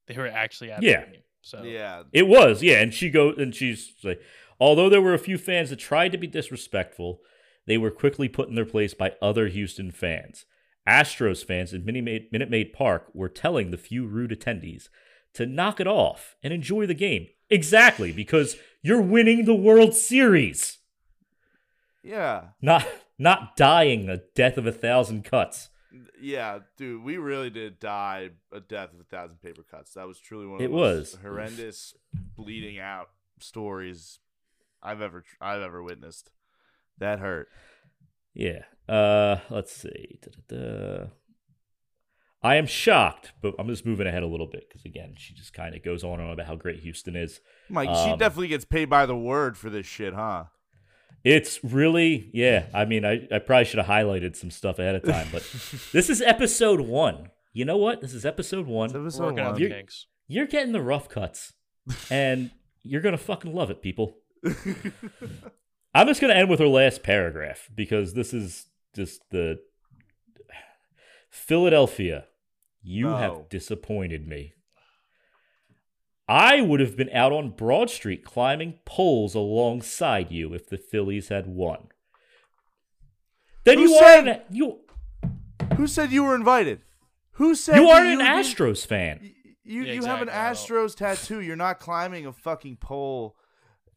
they were actually at Yeah. the game. So yeah. It was, yeah. And she goes, and she's like, although there were a few fans that tried to be disrespectful, they were quickly put in their place by other Houston fans. Astros fans in Minute Maid, Minute Maid Park were telling the few rude attendees to knock it off and enjoy the game. Exactly, because you're winning the World Series, Yeah. not not dying a death of a thousand cuts. Yeah, dude, we really did die a death of a thousand paper cuts. That was truly one of It the most was. horrendous bleeding out stories I've ever I've ever witnessed. That hurt. Yeah. Uh, let's see. Da-da-da. I am shocked, but I'm just moving ahead a little bit because again, she just kind of goes on and on about how great Houston is. Mike, she Um, definitely gets paid by the word for this shit, huh? It's really, yeah. I mean, I, I probably should have highlighted some stuff ahead of time, but [LAUGHS] this is episode one. You know what? This is episode one. It's episode working out one. the You're- You're getting the rough cuts, and you're gonna fucking love it, people. [LAUGHS] I'm just gonna end with her last paragraph because this is just the Philadelphia. You No. have disappointed me. I would have been out on Broad Street climbing poles alongside you if the Phillies had won. Then Who you said- are you Who said you were invited? Who said you that are an didn't- Astros fan. Y- You Yeah, you have an Astros tattoo. You're not climbing a fucking pole.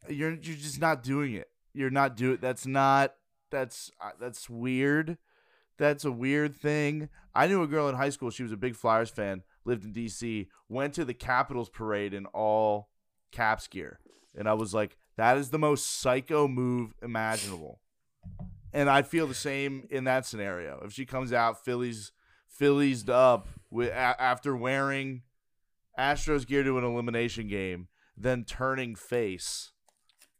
You're you're just not doing it. You're not do That's not. That's uh, that's weird. That's a weird thing. I knew a girl in high school. She was a big Flyers fan. Lived in D.C. Went to the Capitals parade in all Caps gear, and I was like, that is the most psycho move imaginable. And I feel the same in that scenario. If she comes out Phillies Phillies up with a- after wearing Astros gear to an elimination game, then turning face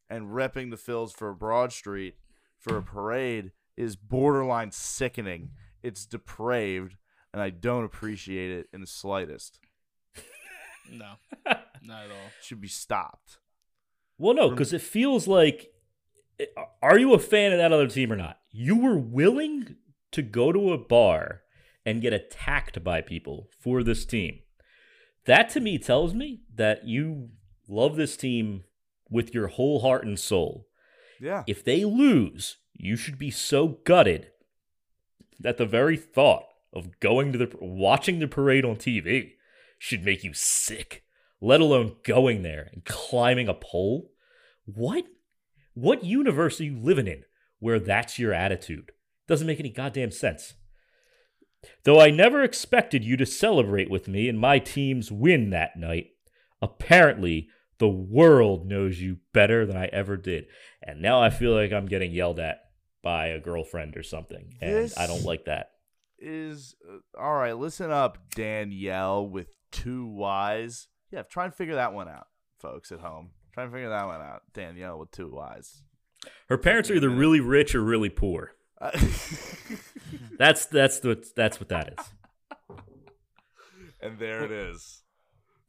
and repping the Phils for Broad Street for a parade is borderline sickening. It's depraved, and I don't appreciate it in the slightest. No, [LAUGHS] not at all. It should be stopped. Well, no, because it feels like, eh, are you a fan of that other team or not? You were willing to go to a bar and get attacked by people for this team. That to me tells me that you love this team with your whole heart and soul. Yeah. If they lose, you should be so gutted that the very thought of going to the watching the parade on TV should make you sick, let alone going there and climbing a pole. What? What universe are you living in where that's your attitude? Doesn't make any goddamn sense. Though I never expected you to celebrate with me and my team's win that night, apparently the world knows you better than I ever did. And now I feel like I'm getting yelled at by a girlfriend or something. And This- I don't like that. Is uh, all right. Listen up, Danielle with two Y's. Yeah, try and figure that one out, folks at home. Try and figure that one out, Danielle with two Y's. Her parents are either really rich or really poor. Uh, That's that's what that's what that is. [LAUGHS] and there it is.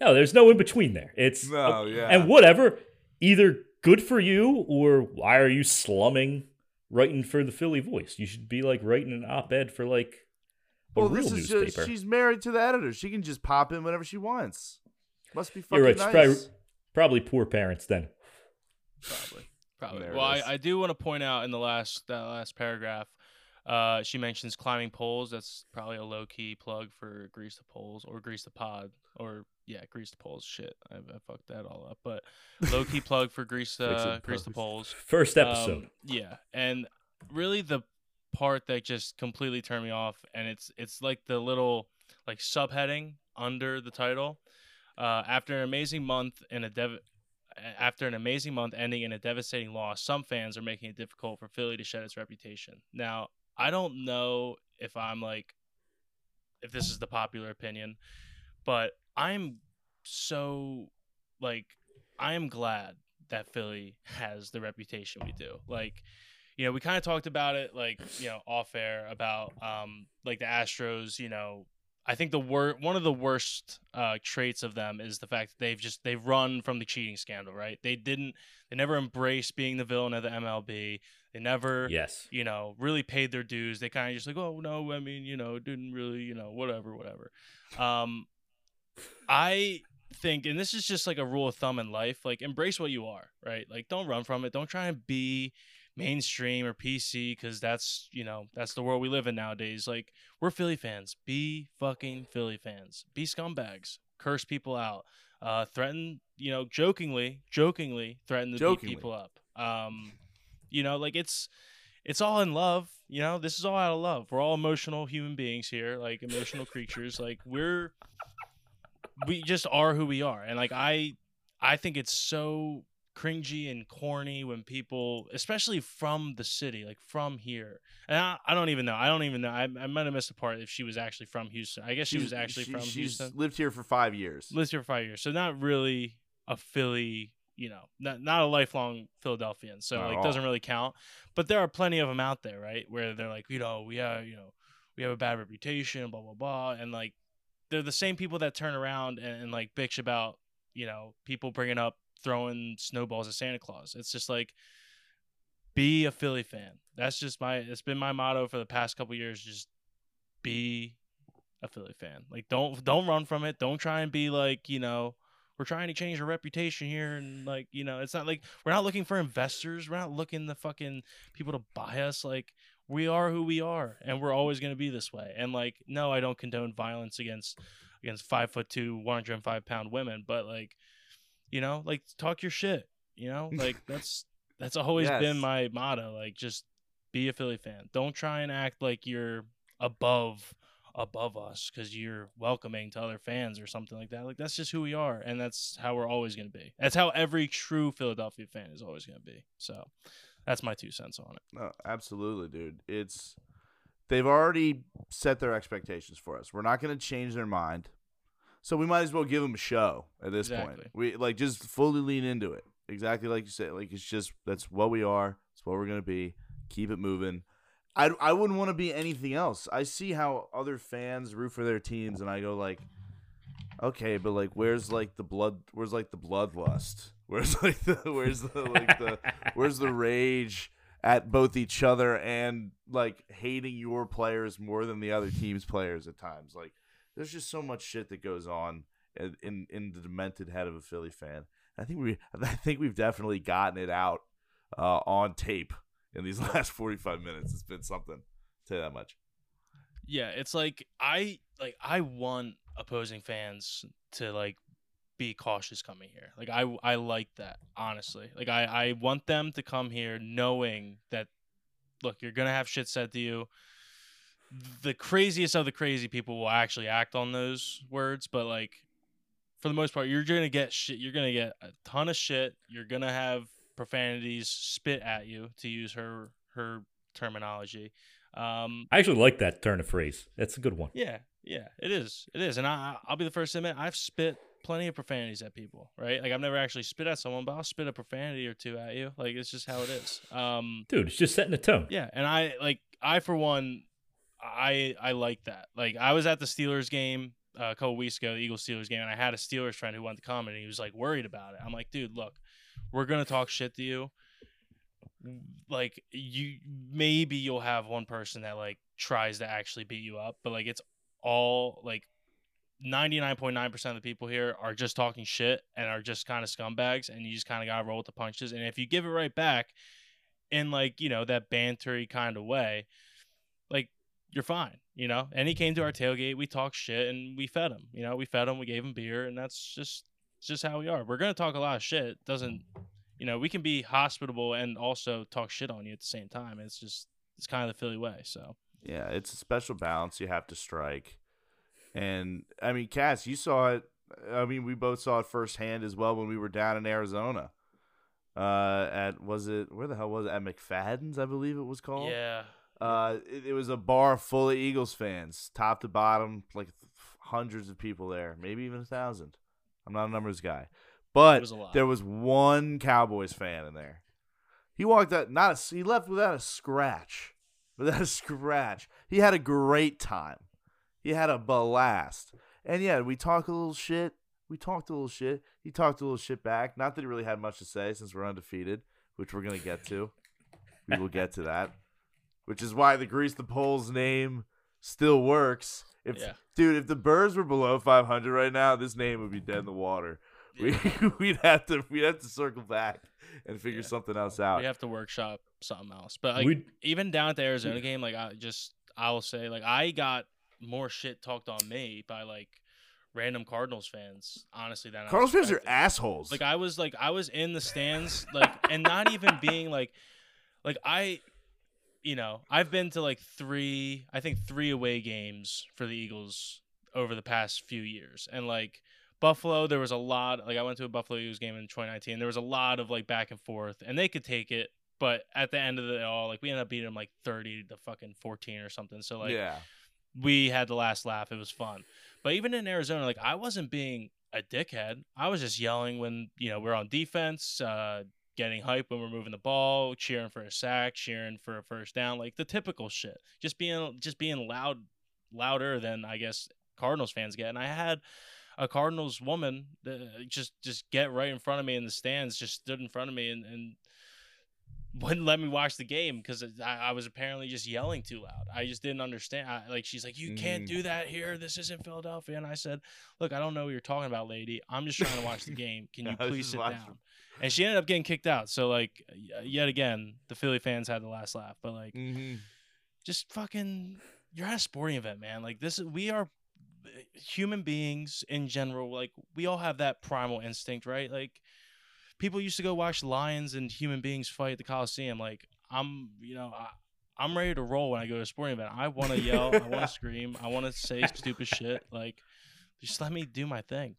No, there's no in between there. It's No, yeah. and whatever. Either good for you or why are you slumming writing for the Philly Voice? You should be like writing an op-ed for like a Well, real this is newspaper. just she's married to the editor. She can just pop in whenever she wants. Must be fucking You're right. Nice. probably, probably poor parents then. Probably. Probably. There Well, I. I do want to point out in the last that last paragraph, uh, she mentions climbing poles. That's probably a low key plug for grease the poles or grease the pod or yeah, grease the poles. Shit, I, I fucked that all up. But low key [LAUGHS] plug for grease uh, grease the poles. First episode. Um, yeah, and really the part that just completely turned me off, and it's it's like the little like subheading under the title. Uh, after an amazing month in a dev- after an amazing month ending in a devastating loss, some fans are making it difficult for Philly to shed its reputation. Now, I don't know if I'm like if this is the popular opinion, but I'm so like I am glad that Philly has the reputation we do. Like, you know, we kind of talked about it like, you know, off air about um like the Astros, you know, I think the wor- one of the worst uh, traits of them is the fact that they've just they've run from the cheating scandal, right? They didn't they never embraced being the villain of the MLB. They never yes. you know, really paid their dues. They kind of just like, oh no, I mean, you know, didn't really, you know, whatever, whatever. Um, I think, and this is just like a rule of thumb in life, like embrace what you are, right? Like don't run from it. Don't try and be mainstream or PC because that's you know that's the world we live in nowadays. Like we're Philly fans. Be fucking Philly fans. Be scumbags. Curse people out. Uh, threaten, you know, jokingly, jokingly threaten to Jokingly. beat people up. Um, you know, like it's it's all in love. You know, this is all out of love. We're all emotional human beings here, like emotional creatures. Like we're we just are who we are. And like I I think it's so cringy and corny when people especially from the city, like from here. And I, I don't even know. I don't even know. I, I might have missed a part if she was actually from Houston. I guess she She's- was actually she- from she's Houston. lived here for five years. Lived here for five years. So not really a Philly, you know, not not a lifelong Philadelphian. So Not like all. doesn't really count. But there are plenty of them out there, right? Where they're like, you know, we have, you know, we have a bad reputation, blah blah blah, and like they're the same people that turn around and, and like bitch about, you know, people bringing up throwing snowballs at Santa Claus. It's just like be a Philly fan. That's just my it's been my motto for the past couple years. Just be a Philly fan. Like don't don't run from it. Don't try and be like, you know, we're trying to change our reputation here and like, you know, it's not like we're not looking for investors. We're not looking the fucking people to buy us. Like we are who we are and we're always gonna be this way. And like, no, I don't condone violence against against five foot two, one hundred and five pound women, but like, you know, like talk your shit. You know? [LAUGHS] Like that's that's always been my motto. Like just be a Philly fan. Don't try and act like you're above above us because you're welcoming to other fans or something like that. Like that's just who we are, and that's how we're always going to be. That's how every true Philadelphia fan is always going to be. So that's my two cents on it. No, absolutely, dude. It's they've already set their expectations for us. We're not going to change their mind, so we might as well give them a show at this Exactly. point. We like just fully lean into it. Exactly like you said. Like it's just that's what we are. It's what we're going to be. Keep it moving. I, I wouldn't want to be anything else. I see how other fans root for their teams, and I go like, okay, but like, where's like the blood? Where's like the bloodlust? [LAUGHS] Where's like the where's the like the where's the rage at both each other and like hating your players more than the other team's players at times? Like, there's just so much shit that goes on in in, in the demented head of a Philly fan. I think we [LAUGHS] I think we've definitely gotten it out uh, on tape in these [LAUGHS] last 45 minutes. It's been something. Say that much. Yeah, it's like I like I want opposing fans to like be cautious coming here. Like I I like that honestly. Like I I want them to come here knowing that look, you're going to have shit said to you. The craziest of the crazy people will actually act on those words, but like for the most part, you're going to get shit. You're going to get a ton of shit. You're going to have profanities spit at you to use her her terminology. Um, I actually like that turn of phrase. That's a good one. yeah, yeah, it is. It is. And I, I'll be the first to admit, I've spit plenty of profanities at people, right? Like, I've never actually spit at someone, but I'll spit a profanity or two at you. Like, it's just how it is. Um, Dude, it's just setting the tone. yeah. And I, like, I, for one, I, I like that. Like, I was at the Steelers game uh, a couple weeks ago, the Eagles Steelers game, and I had a Steelers friend who wanted to come and he was like worried about it. I'm like, dude, look, we're to talk shit to you. Like you maybe you'll have one person that like tries to actually beat you up but like it's all like 99.9% of the people here are just talking shit and are just kind of scumbags and you just kind of got to roll with the punches and if you give it right back in like you know that bantery kind of way like you're fine you know? And he came to our tailgate we talked shit and we fed him you know? We fed him we gave him beer and that's just it's just how we are we're gonna talk a lot of shit doesn't you know we can be hospitable and also talk shit on you at the same time it's just it's kind of the philly way so Yeah, it's a special balance you have to strike. And I mean, Cass, you saw it. I mean, we both saw it firsthand as well when we were down in Arizona. Uh, at was it where the hell was it at McFadden's? I believe it was called. yeah Uh, it, it was a bar full of Eagles fans, top to bottom, like hundreds of people there, maybe even a thousand. I'm not a numbers guy, but was there was one Cowboys fan in there. He walked out, not a, he left without a scratch, [LAUGHS] without a scratch. He had a great time. He had a blast, and yeah, we talked a little shit. We talked a little shit. He talked a little shit back. Not that he really had much to say since we're undefeated, which we're gonna get to. We will get to that which is why the grease the poles name still works. If Yeah. dude, if the Birds were below 500 right now, this name would be dead in the water. [LAUGHS] We we'd have to we'd have to circle back and figure Yeah. something else out. we have to workshop something else but like We'd- even down at the arizona game like i just i'll say like i got more shit talked on me by like random cardinals fans honestly than I Cardinals fans are expected. assholes. like i was like i was in the stands like and not even being like like i you know i've been to like three i think three away games for the eagles over the past few years and like buffalo there was a lot like i went to a buffalo eagles game in 2019 there was a lot of like back and forth and they could take it but at the end of it all like we ended up beating them like 30 to fucking 14 or something so like yeah. we had the last laugh. It was fun. But even in Arizona, like I wasn't being a dickhead. I was just yelling when, you know, we're on defense, uh, getting hype when we're moving the ball, cheering for a sack, cheering for a first down, like the typical shit. Just being just being loud louder than I guess Cardinals fans get. And I had a Cardinals woman uh, just just get right in front of me in the stands, just stood in front of me and, and wouldn't let me watch the game because I, I was apparently just yelling too loud. I just didn't understand. I, like she's like, "You can't Mm. do that here. This isn't Philadelphia." And I said, "Look, I don't know what you're talking about, lady. I'm just trying to watch the [LAUGHS] game. Can you was please sit down?" And she ended up getting kicked out. So like, yet again, the Philly fans had the last laugh. But like, Mm-hmm. just fucking you're at a sporting event man like this is we are human beings in general like we all have that primal instinct right like people used to go watch lions and human beings fight at the coliseum like i'm you know I, i'm ready to roll when i go to a sporting event i want to yell i want to [LAUGHS] scream i want to say stupid shit like just let me do my thing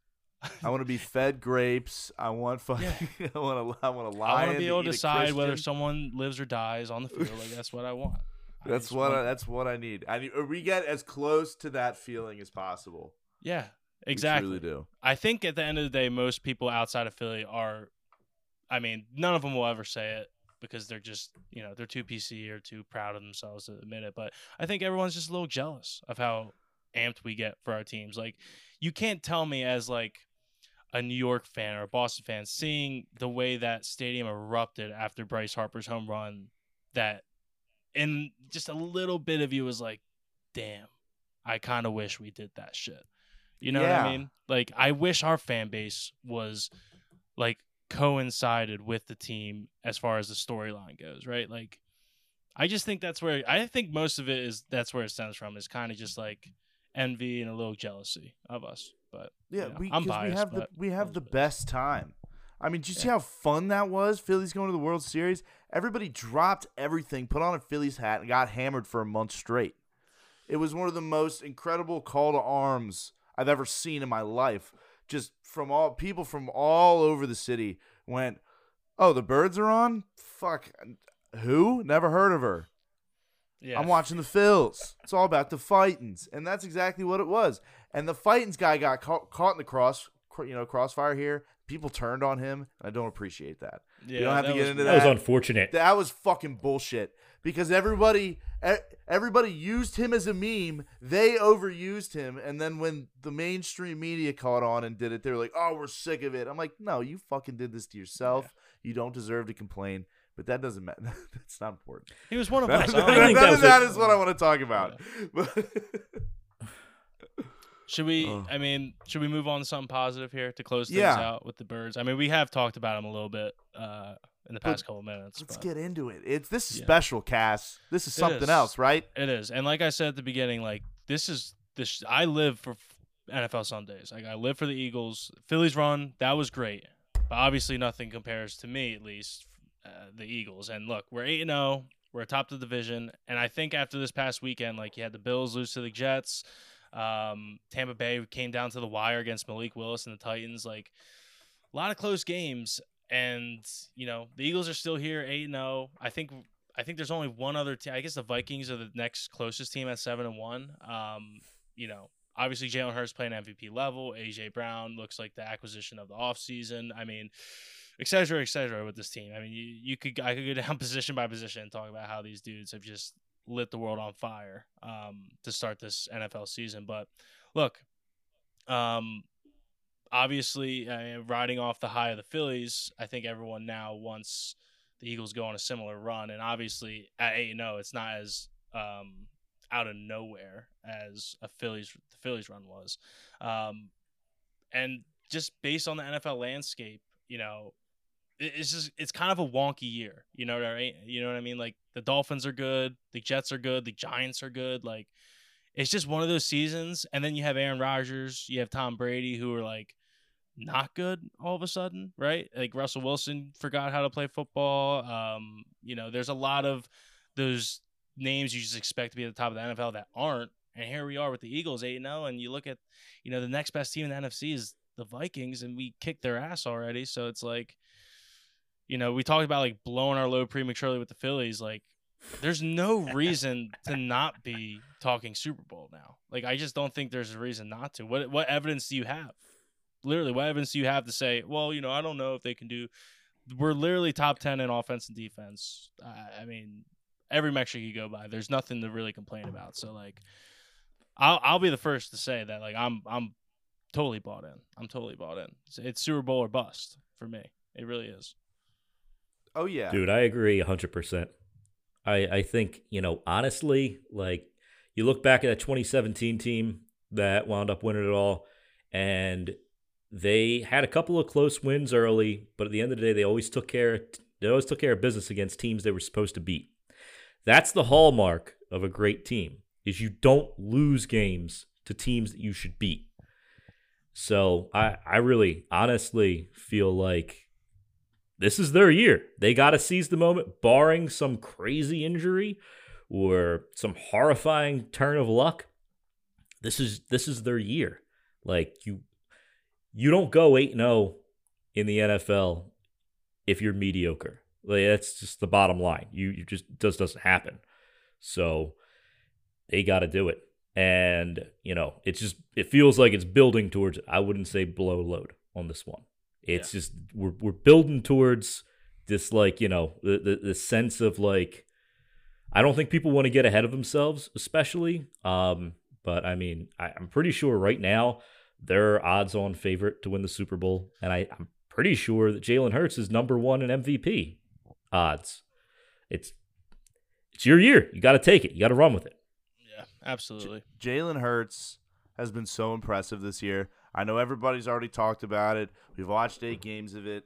I want to be fed grapes. I want fucking. [LAUGHS] I want to. I want to lie. i want to be able to decide whether someone lives or dies on the field like that's what i want I That's what. I, that's what I need. I need. Uh, we get as close to that feeling as possible. yeah We exactly truly do. I think at the end of the day, most people outside of Philly are, I mean, none of them will ever say it because they're just, you know, they're too PC or too proud of themselves to admit it. But I think everyone's just a little jealous of how amped we get for our teams. Like, you can't tell me as like a New York fan or a Boston fan seeing the way that stadium erupted after Bryce Harper's home run that in just a little bit of you was like, damn, I kind of wish we did that shit. You know what I mean? Like, I wish our fan base was like coincided with the team as far as the storyline goes, right? Like, I just think that's where I think most of it is. That's where it stems from. Is kind of just like envy and a little jealousy of us. But Yeah, you know, we, I'm biased, we have the we have the what it is. best time. I mean, did you see how fun that was? Phillies going to the World Series. Everybody dropped everything, put on a Phillies hat, and got hammered for a month straight. It was one of the most incredible call to arms I've ever seen in my life. Just from all people from all over the city went, "Oh, the Birds are on? Fuck, who? Never heard of her." Yeah, I'm watching the Phils. It's all about the fightins, and that's exactly what it was. And the fightins guy got caught, caught in the cross, you know, crossfire here. People turned on him, and I don't appreciate that. Yeah, you don't have to get was into that. That was unfortunate. That was fucking bullshit because everybody, everybody used him as a meme. They overused him, and then when the mainstream media caught on and did it, they were like, "Oh, we're sick of it." I'm like, "No, you fucking did this to yourself. You don't deserve to complain." But that doesn't matter. [LAUGHS] That's not important. He was one of None, us. of I [LAUGHS] that- that none of that a- what I want to talk about. But- Should we? Ugh. I mean, should we move on to something positive here to close things Yeah. out with the birds? I mean, we have talked about them a little bit uh, in the But past couple minutes. Let's but get into it. It's this is Yeah. special, Cass. This is something is. else, right? It is, and like I said at the beginning, like this is this. I live for NFL Sundays. Like I live for the Eagles. Phillies run that was great, but obviously nothing compares to me at least uh, the Eagles. And look, we're eight and zero. We're atop the division, and I think after this past weekend, like you had the Bills lose to the Jets. Um, Tampa Bay came down to the wire against Malik Willis and the Titans. Like a lot of close games, and you know the Eagles are still here, eight and zero. I think I think there's only one other team. I guess the Vikings are the next closest team at seven and one. Um, you know, obviously Jalen Hurts playing MVP level. AJ Brown looks like the acquisition of the offseason. I mean, et cetera, et cetera with this team. I mean, you, you could I could go down [LAUGHS] position by position and talk about how these dudes have just lit the world on fire um, to start this NFL season. But look, um, obviously, I mean, riding off the high of the Phillies, I think everyone now wants the Eagles go on a similar run. And obviously, at eight zero, it's not as um, out of nowhere as a Phillies the Phillies run was. Um, and just based on the NFL landscape, you know, it's just it's kind of a wonky year. You know what I mean? You know what I mean? Like the Dolphins are good, the Jets are good, the Giants are good. Like it's just one of those seasons. And then you have Aaron Rodgers, you have Tom Brady, who are like not good all of a sudden, right? Like Russell Wilson forgot how to play football. Um, you know, there's a lot of those names you just expect to be at the top of the NFL that aren't. And here we are with the Eagles 8 0. And you look at, you know, the next best team in the NFC is the Vikings, and we kicked their ass already. So it's like, you know, we talked about like blowing our load prematurely with the Phillies. Like, there's no [LAUGHS] reason to not be talking Super Bowl now. Like, I just don't think there's a reason not to. What what evidence do you have? Literally, what evidence do you have to say? Well, you know, I don't know if they can do. We're literally top ten in offense and defense. I, I mean, every metric you go by, there's nothing to really complain about. So like, I'll I'll be the first to say that like I'm I'm totally bought in. I'm totally bought in. It's, it's Super Bowl or bust for me. It really is. Oh yeah, Dude, I agree 100%. I, I think, you know, honestly, like you look back at that 2017 team that wound up winning it all, and they had a couple of close wins early, but at the end of the day, they always took care they always took care of business against teams they were supposed to beat. That's the hallmark of a great team is you don't lose games to teams that you should beat. So I, I really honestly feel like this is their year. They got to seize the moment, barring some crazy injury or some horrifying turn of luck. This is this is their year. Like you, you don't go 8 0 in the NFL if you're mediocre. Like that's just the bottom line. You you just just doesn't happen. So they got to do it, and you know it's just it feels like it's building towards. I wouldn't say blow load on this one. It's just we're we're building towards this like you know the, the the sense of like I don't think people want to get ahead of themselves, especially. Um, but I mean I, I'm pretty sure right now they're odds on favorite to win the Super Bowl, and I, I'm pretty sure that Jalen Hurts is number one in MVP odds. It's it's your year. You got to take it. You got to run with it. Yeah, absolutely. Jalen Hurts has been so impressive this year. I know everybody's already talked about it. We've watched eight games of it.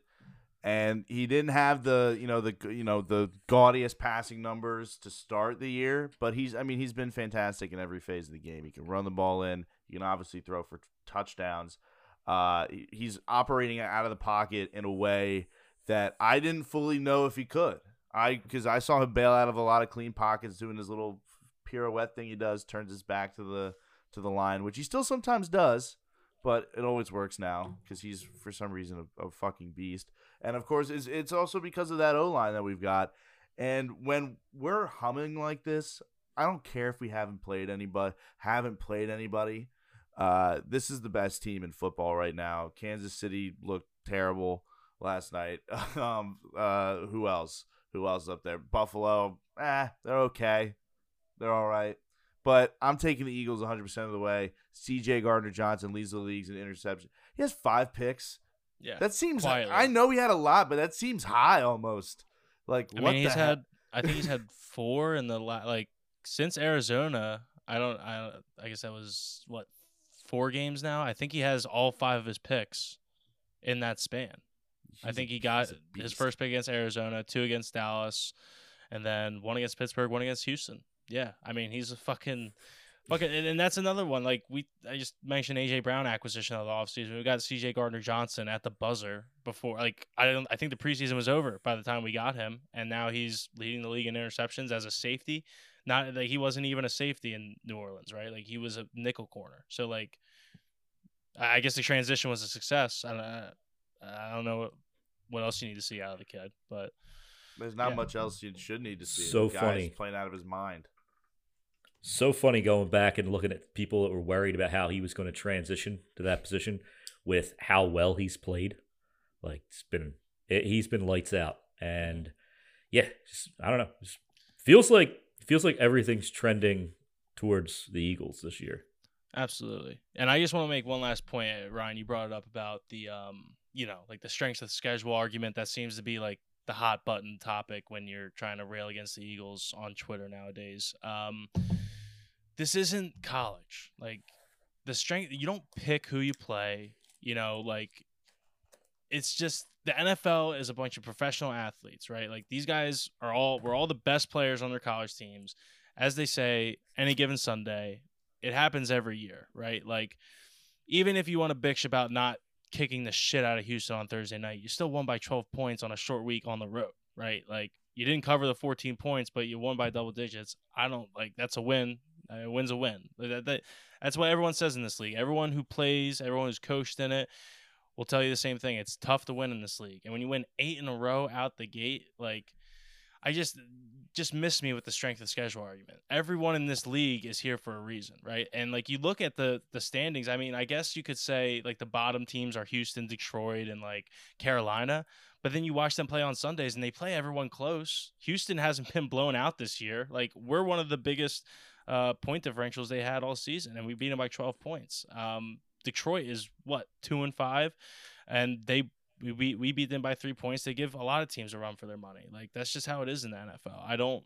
and he didn't have the you know the you know the gaudiest passing numbers to start the year, but he's I mean he's been fantastic in every phase of the game. He can run the ball in. He can obviously throw for touchdowns. Uh, he's operating out of the pocket in a way that I didn't fully know if he could. I because I saw him bail out of a lot of clean pockets, doing his little pirouette thing he does, turns his back to the to the line, which he still sometimes does, but it always works now because he's for some reason a, a, fucking beast. And of course, it's it's also because of that O line that we've got. And when we're humming like this, I don't care if we haven't played anybody, haven't played anybody. Uh, this is the best team in football right now. Kansas City looked terrible last night. [LAUGHS] um, uh, who else? Who else up there? Buffalo. Eh, they're okay. They're all right. But I'm taking the Eagles 100% of the way. CJ Gardner Johnson leads the leagues in interception. He has five picks. Yeah. That seems quietly. I know he had a lot, but that seems high almost. Like I what mean, he's heck? had I think he's had [LAUGHS] four in the la- like since Arizona. I don't I I guess that was what four games now. I think he has all five of his picks in that span. He's I think he got his first pick against Arizona, two against Dallas, and then one against Pittsburgh, one against Houston. Yeah, I mean he's a fucking fucking, and, and that's another one. Like we, I just mentioned AJ Brown acquisition of the offseason. We got CJ Gardner Johnson at the buzzer before. Like I don't, I think the preseason was over by the time we got him, and now he's leading the league in interceptions as a safety. Not like he wasn't even a safety in New Orleans, right? Like he was a nickel corner. So like, I guess the transition was a success. I don't, I don't know what else you need to see out of the kid, but. There's not yeah. much else you should need to see. So funny, playing out of his mind. So funny going back and looking at people that were worried about how he was going to transition to that position with how well he's played. Like it's been, it, he's been lights out, and yeah, just, I don't know. Just feels like feels like everything's trending towards the Eagles this year. Absolutely. And I just want to make one last point, Ryan. You brought it up about the um, you know, like the strength of the schedule argument that seems to be like the hot button topic when you're trying to rail against the Eagles on Twitter nowadays. Um, this isn't college. Like the strength, you don't pick who you play. You know, like it's just the NFL is a bunch of professional athletes, right? Like these guys are all we're all the best players on their college teams. As they say, any given Sunday, it happens every year, right? Like even if you want to bitch about not kicking the shit out of Houston on Thursday night. You still won by 12 points on a short week on the road, right? Like you didn't cover the 14 points, but you won by double digits. I don't like that's a win. Win's a win. That, that, that's what everyone says in this league. Everyone who plays, everyone who's coached in it, will tell you the same thing. It's tough to win in this league, and when you win eight in a row out the gate, like I just just missed me with the strength of schedule argument. Everyone in this league is here for a reason, right? And like you look at the the standings, I mean, I guess you could say like the bottom teams are Houston, Detroit, and like Carolina. But then you watch them play on Sundays and they play everyone close. Houston hasn't [LAUGHS] been blown out this year. Like we're one of the biggest uh, point differentials they had all season, and we beat them by 12 points. Um, Detroit is what two and five, and they we, we we beat them by three points. They give a lot of teams a run for their money. Like that's just how it is in the NFL. I don't.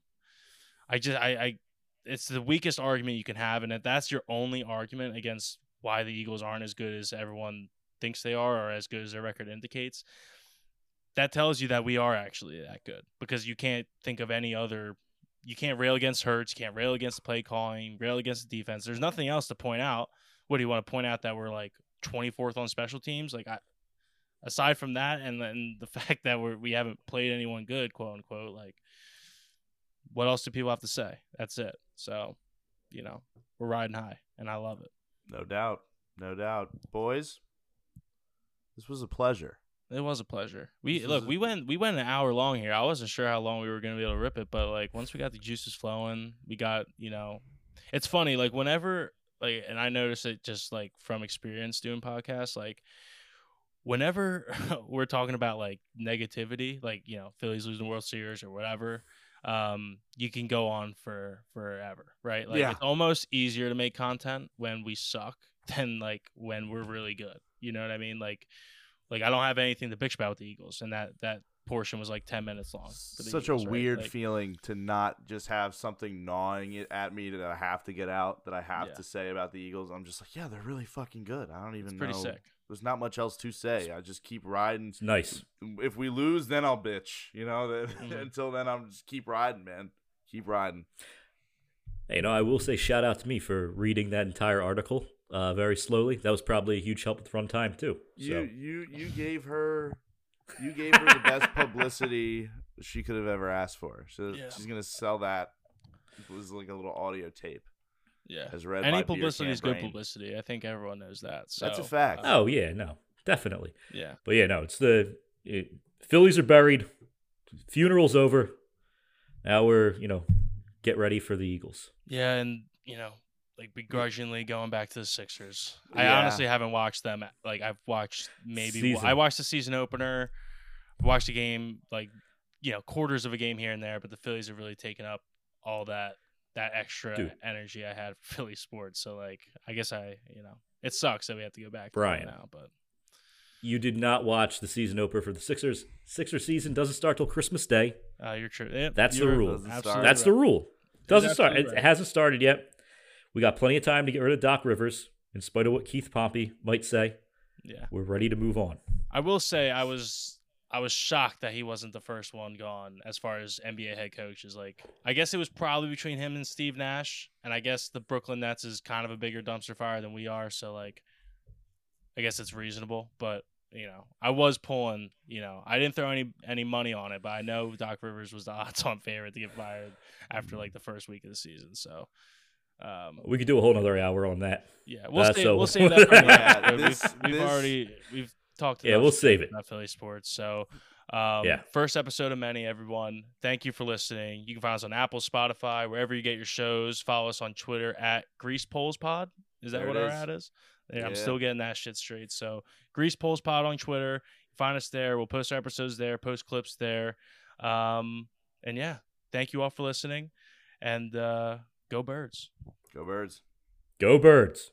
I just I I. It's the weakest argument you can have, and if that's your only argument against why the Eagles aren't as good as everyone thinks they are, or as good as their record indicates, that tells you that we are actually that good because you can't think of any other. You can't rail against Hurts. You can't rail against the play calling. Rail against the defense. There's nothing else to point out. What do you want to point out that we're like 24th on special teams? Like I, aside from that, and then [LAUGHS] the fact that we're we haven't played anyone good, quote unquote, like what else do people have to say? That's it. So, you know, we're riding high, and I love it. No doubt, no doubt, boys. This was a pleasure. It was a pleasure. We this look, we went we went an hour long here. I wasn't sure how long we were gonna be able to rip it, but like once we got the juices flowing, we got you know, it's funny like whenever like, and I noticed it just like from experience doing podcasts, like whenever [LAUGHS] we're talking about like negativity, like you know Phillies losing World Series or whatever, um, you can go on for forever, right? Like yeah. it's almost easier to make content when we suck [LAUGHS] than like when we're really good. You know what I mean? Like, like I don't have anything to bitch about with the Eagles, and that that portion was like 10 minutes long. Such Eagles, a weird like, feeling to not just have something gnawing it at me that I have to get out that I have yeah. to say about the Eagles. I'm just like, yeah, they're really fucking good. I don't even it's pretty know. sick there's not much else to say. I just keep riding. It's nice. If we lose, then I'll bitch. You know, that Mhm. [LAUGHS] until then, I'm just keep riding, man. Keep riding. Hey, you know, I will say shout out to me for reading that entire article uh, very slowly. That was probably a huge help with runtime too. So You you you gave her you gave her the best [LAUGHS] publicity she could have ever asked for. So Yeah. she's gonna sell that. It was like a little audio tape. Yeah. As read Any by publicity is good publicity. I think everyone knows that. So, That's a fact. uh, oh yeah, no, definitely. yeah. But yeah, no, it's the it, Phillies are buried. Funeral's over. Now we're you know get ready for the Eagles. Yeah, and you know, like begrudgingly going back to the Sixers. I Yeah. honestly haven't watched them. Like I've watched maybe Season. I watched the season opener, watched a game like you know quarters of a game here and there, but the Phillies have really taken up all that that extra Dude. energy I had for [LAUGHS] Philly sports. So like I guess I you know it sucks that we have to go back Brian. now, but You did not watch the season opener for the Sixers. Sixer season doesn't start till Christmas Day. uh, you're true. Yeah, That's the you're rule. That's right. the rule. Doesn't start. It, it hasn't started yet. We got plenty of time to get rid of Doc Rivers, in spite of what Keith Pompey might say. Yeah. We're ready to move on. I will say I was I was shocked that he wasn't the first one gone as far as NBA head coaches. Like I guess it was probably between him and Steve Nash, and I guess the Brooklyn Nets is kind of a bigger dumpster fire than we are. So like, I guess it's reasonable. But you know, I was pulling. You know, I didn't throw any any money on it, but I know Doc Rivers was the [LAUGHS] odds-on favorite to get fired after like the first week of the season. So. Um, We could do a whole nother hour on that. yeah, we'll Uh, save so- we'll save that for Yeah, yeah, we've, we've this- already we've talked. Yeah, we'll save it. about Philly sports. So, um, Yeah. first episode of many. Everyone, thank you for listening. You can find us on Apple, Spotify, wherever you get your shows. Follow us on Twitter at Greased Poles Pod. Is that There what our is. ad is? Yeah, I'm still getting that shit straight. So, Greased Poles Pod on Twitter. Find us there. We'll post our episodes there. Post clips there. Um, and yeah, thank you all for listening. And uh, go birds. Go birds. Go Birds.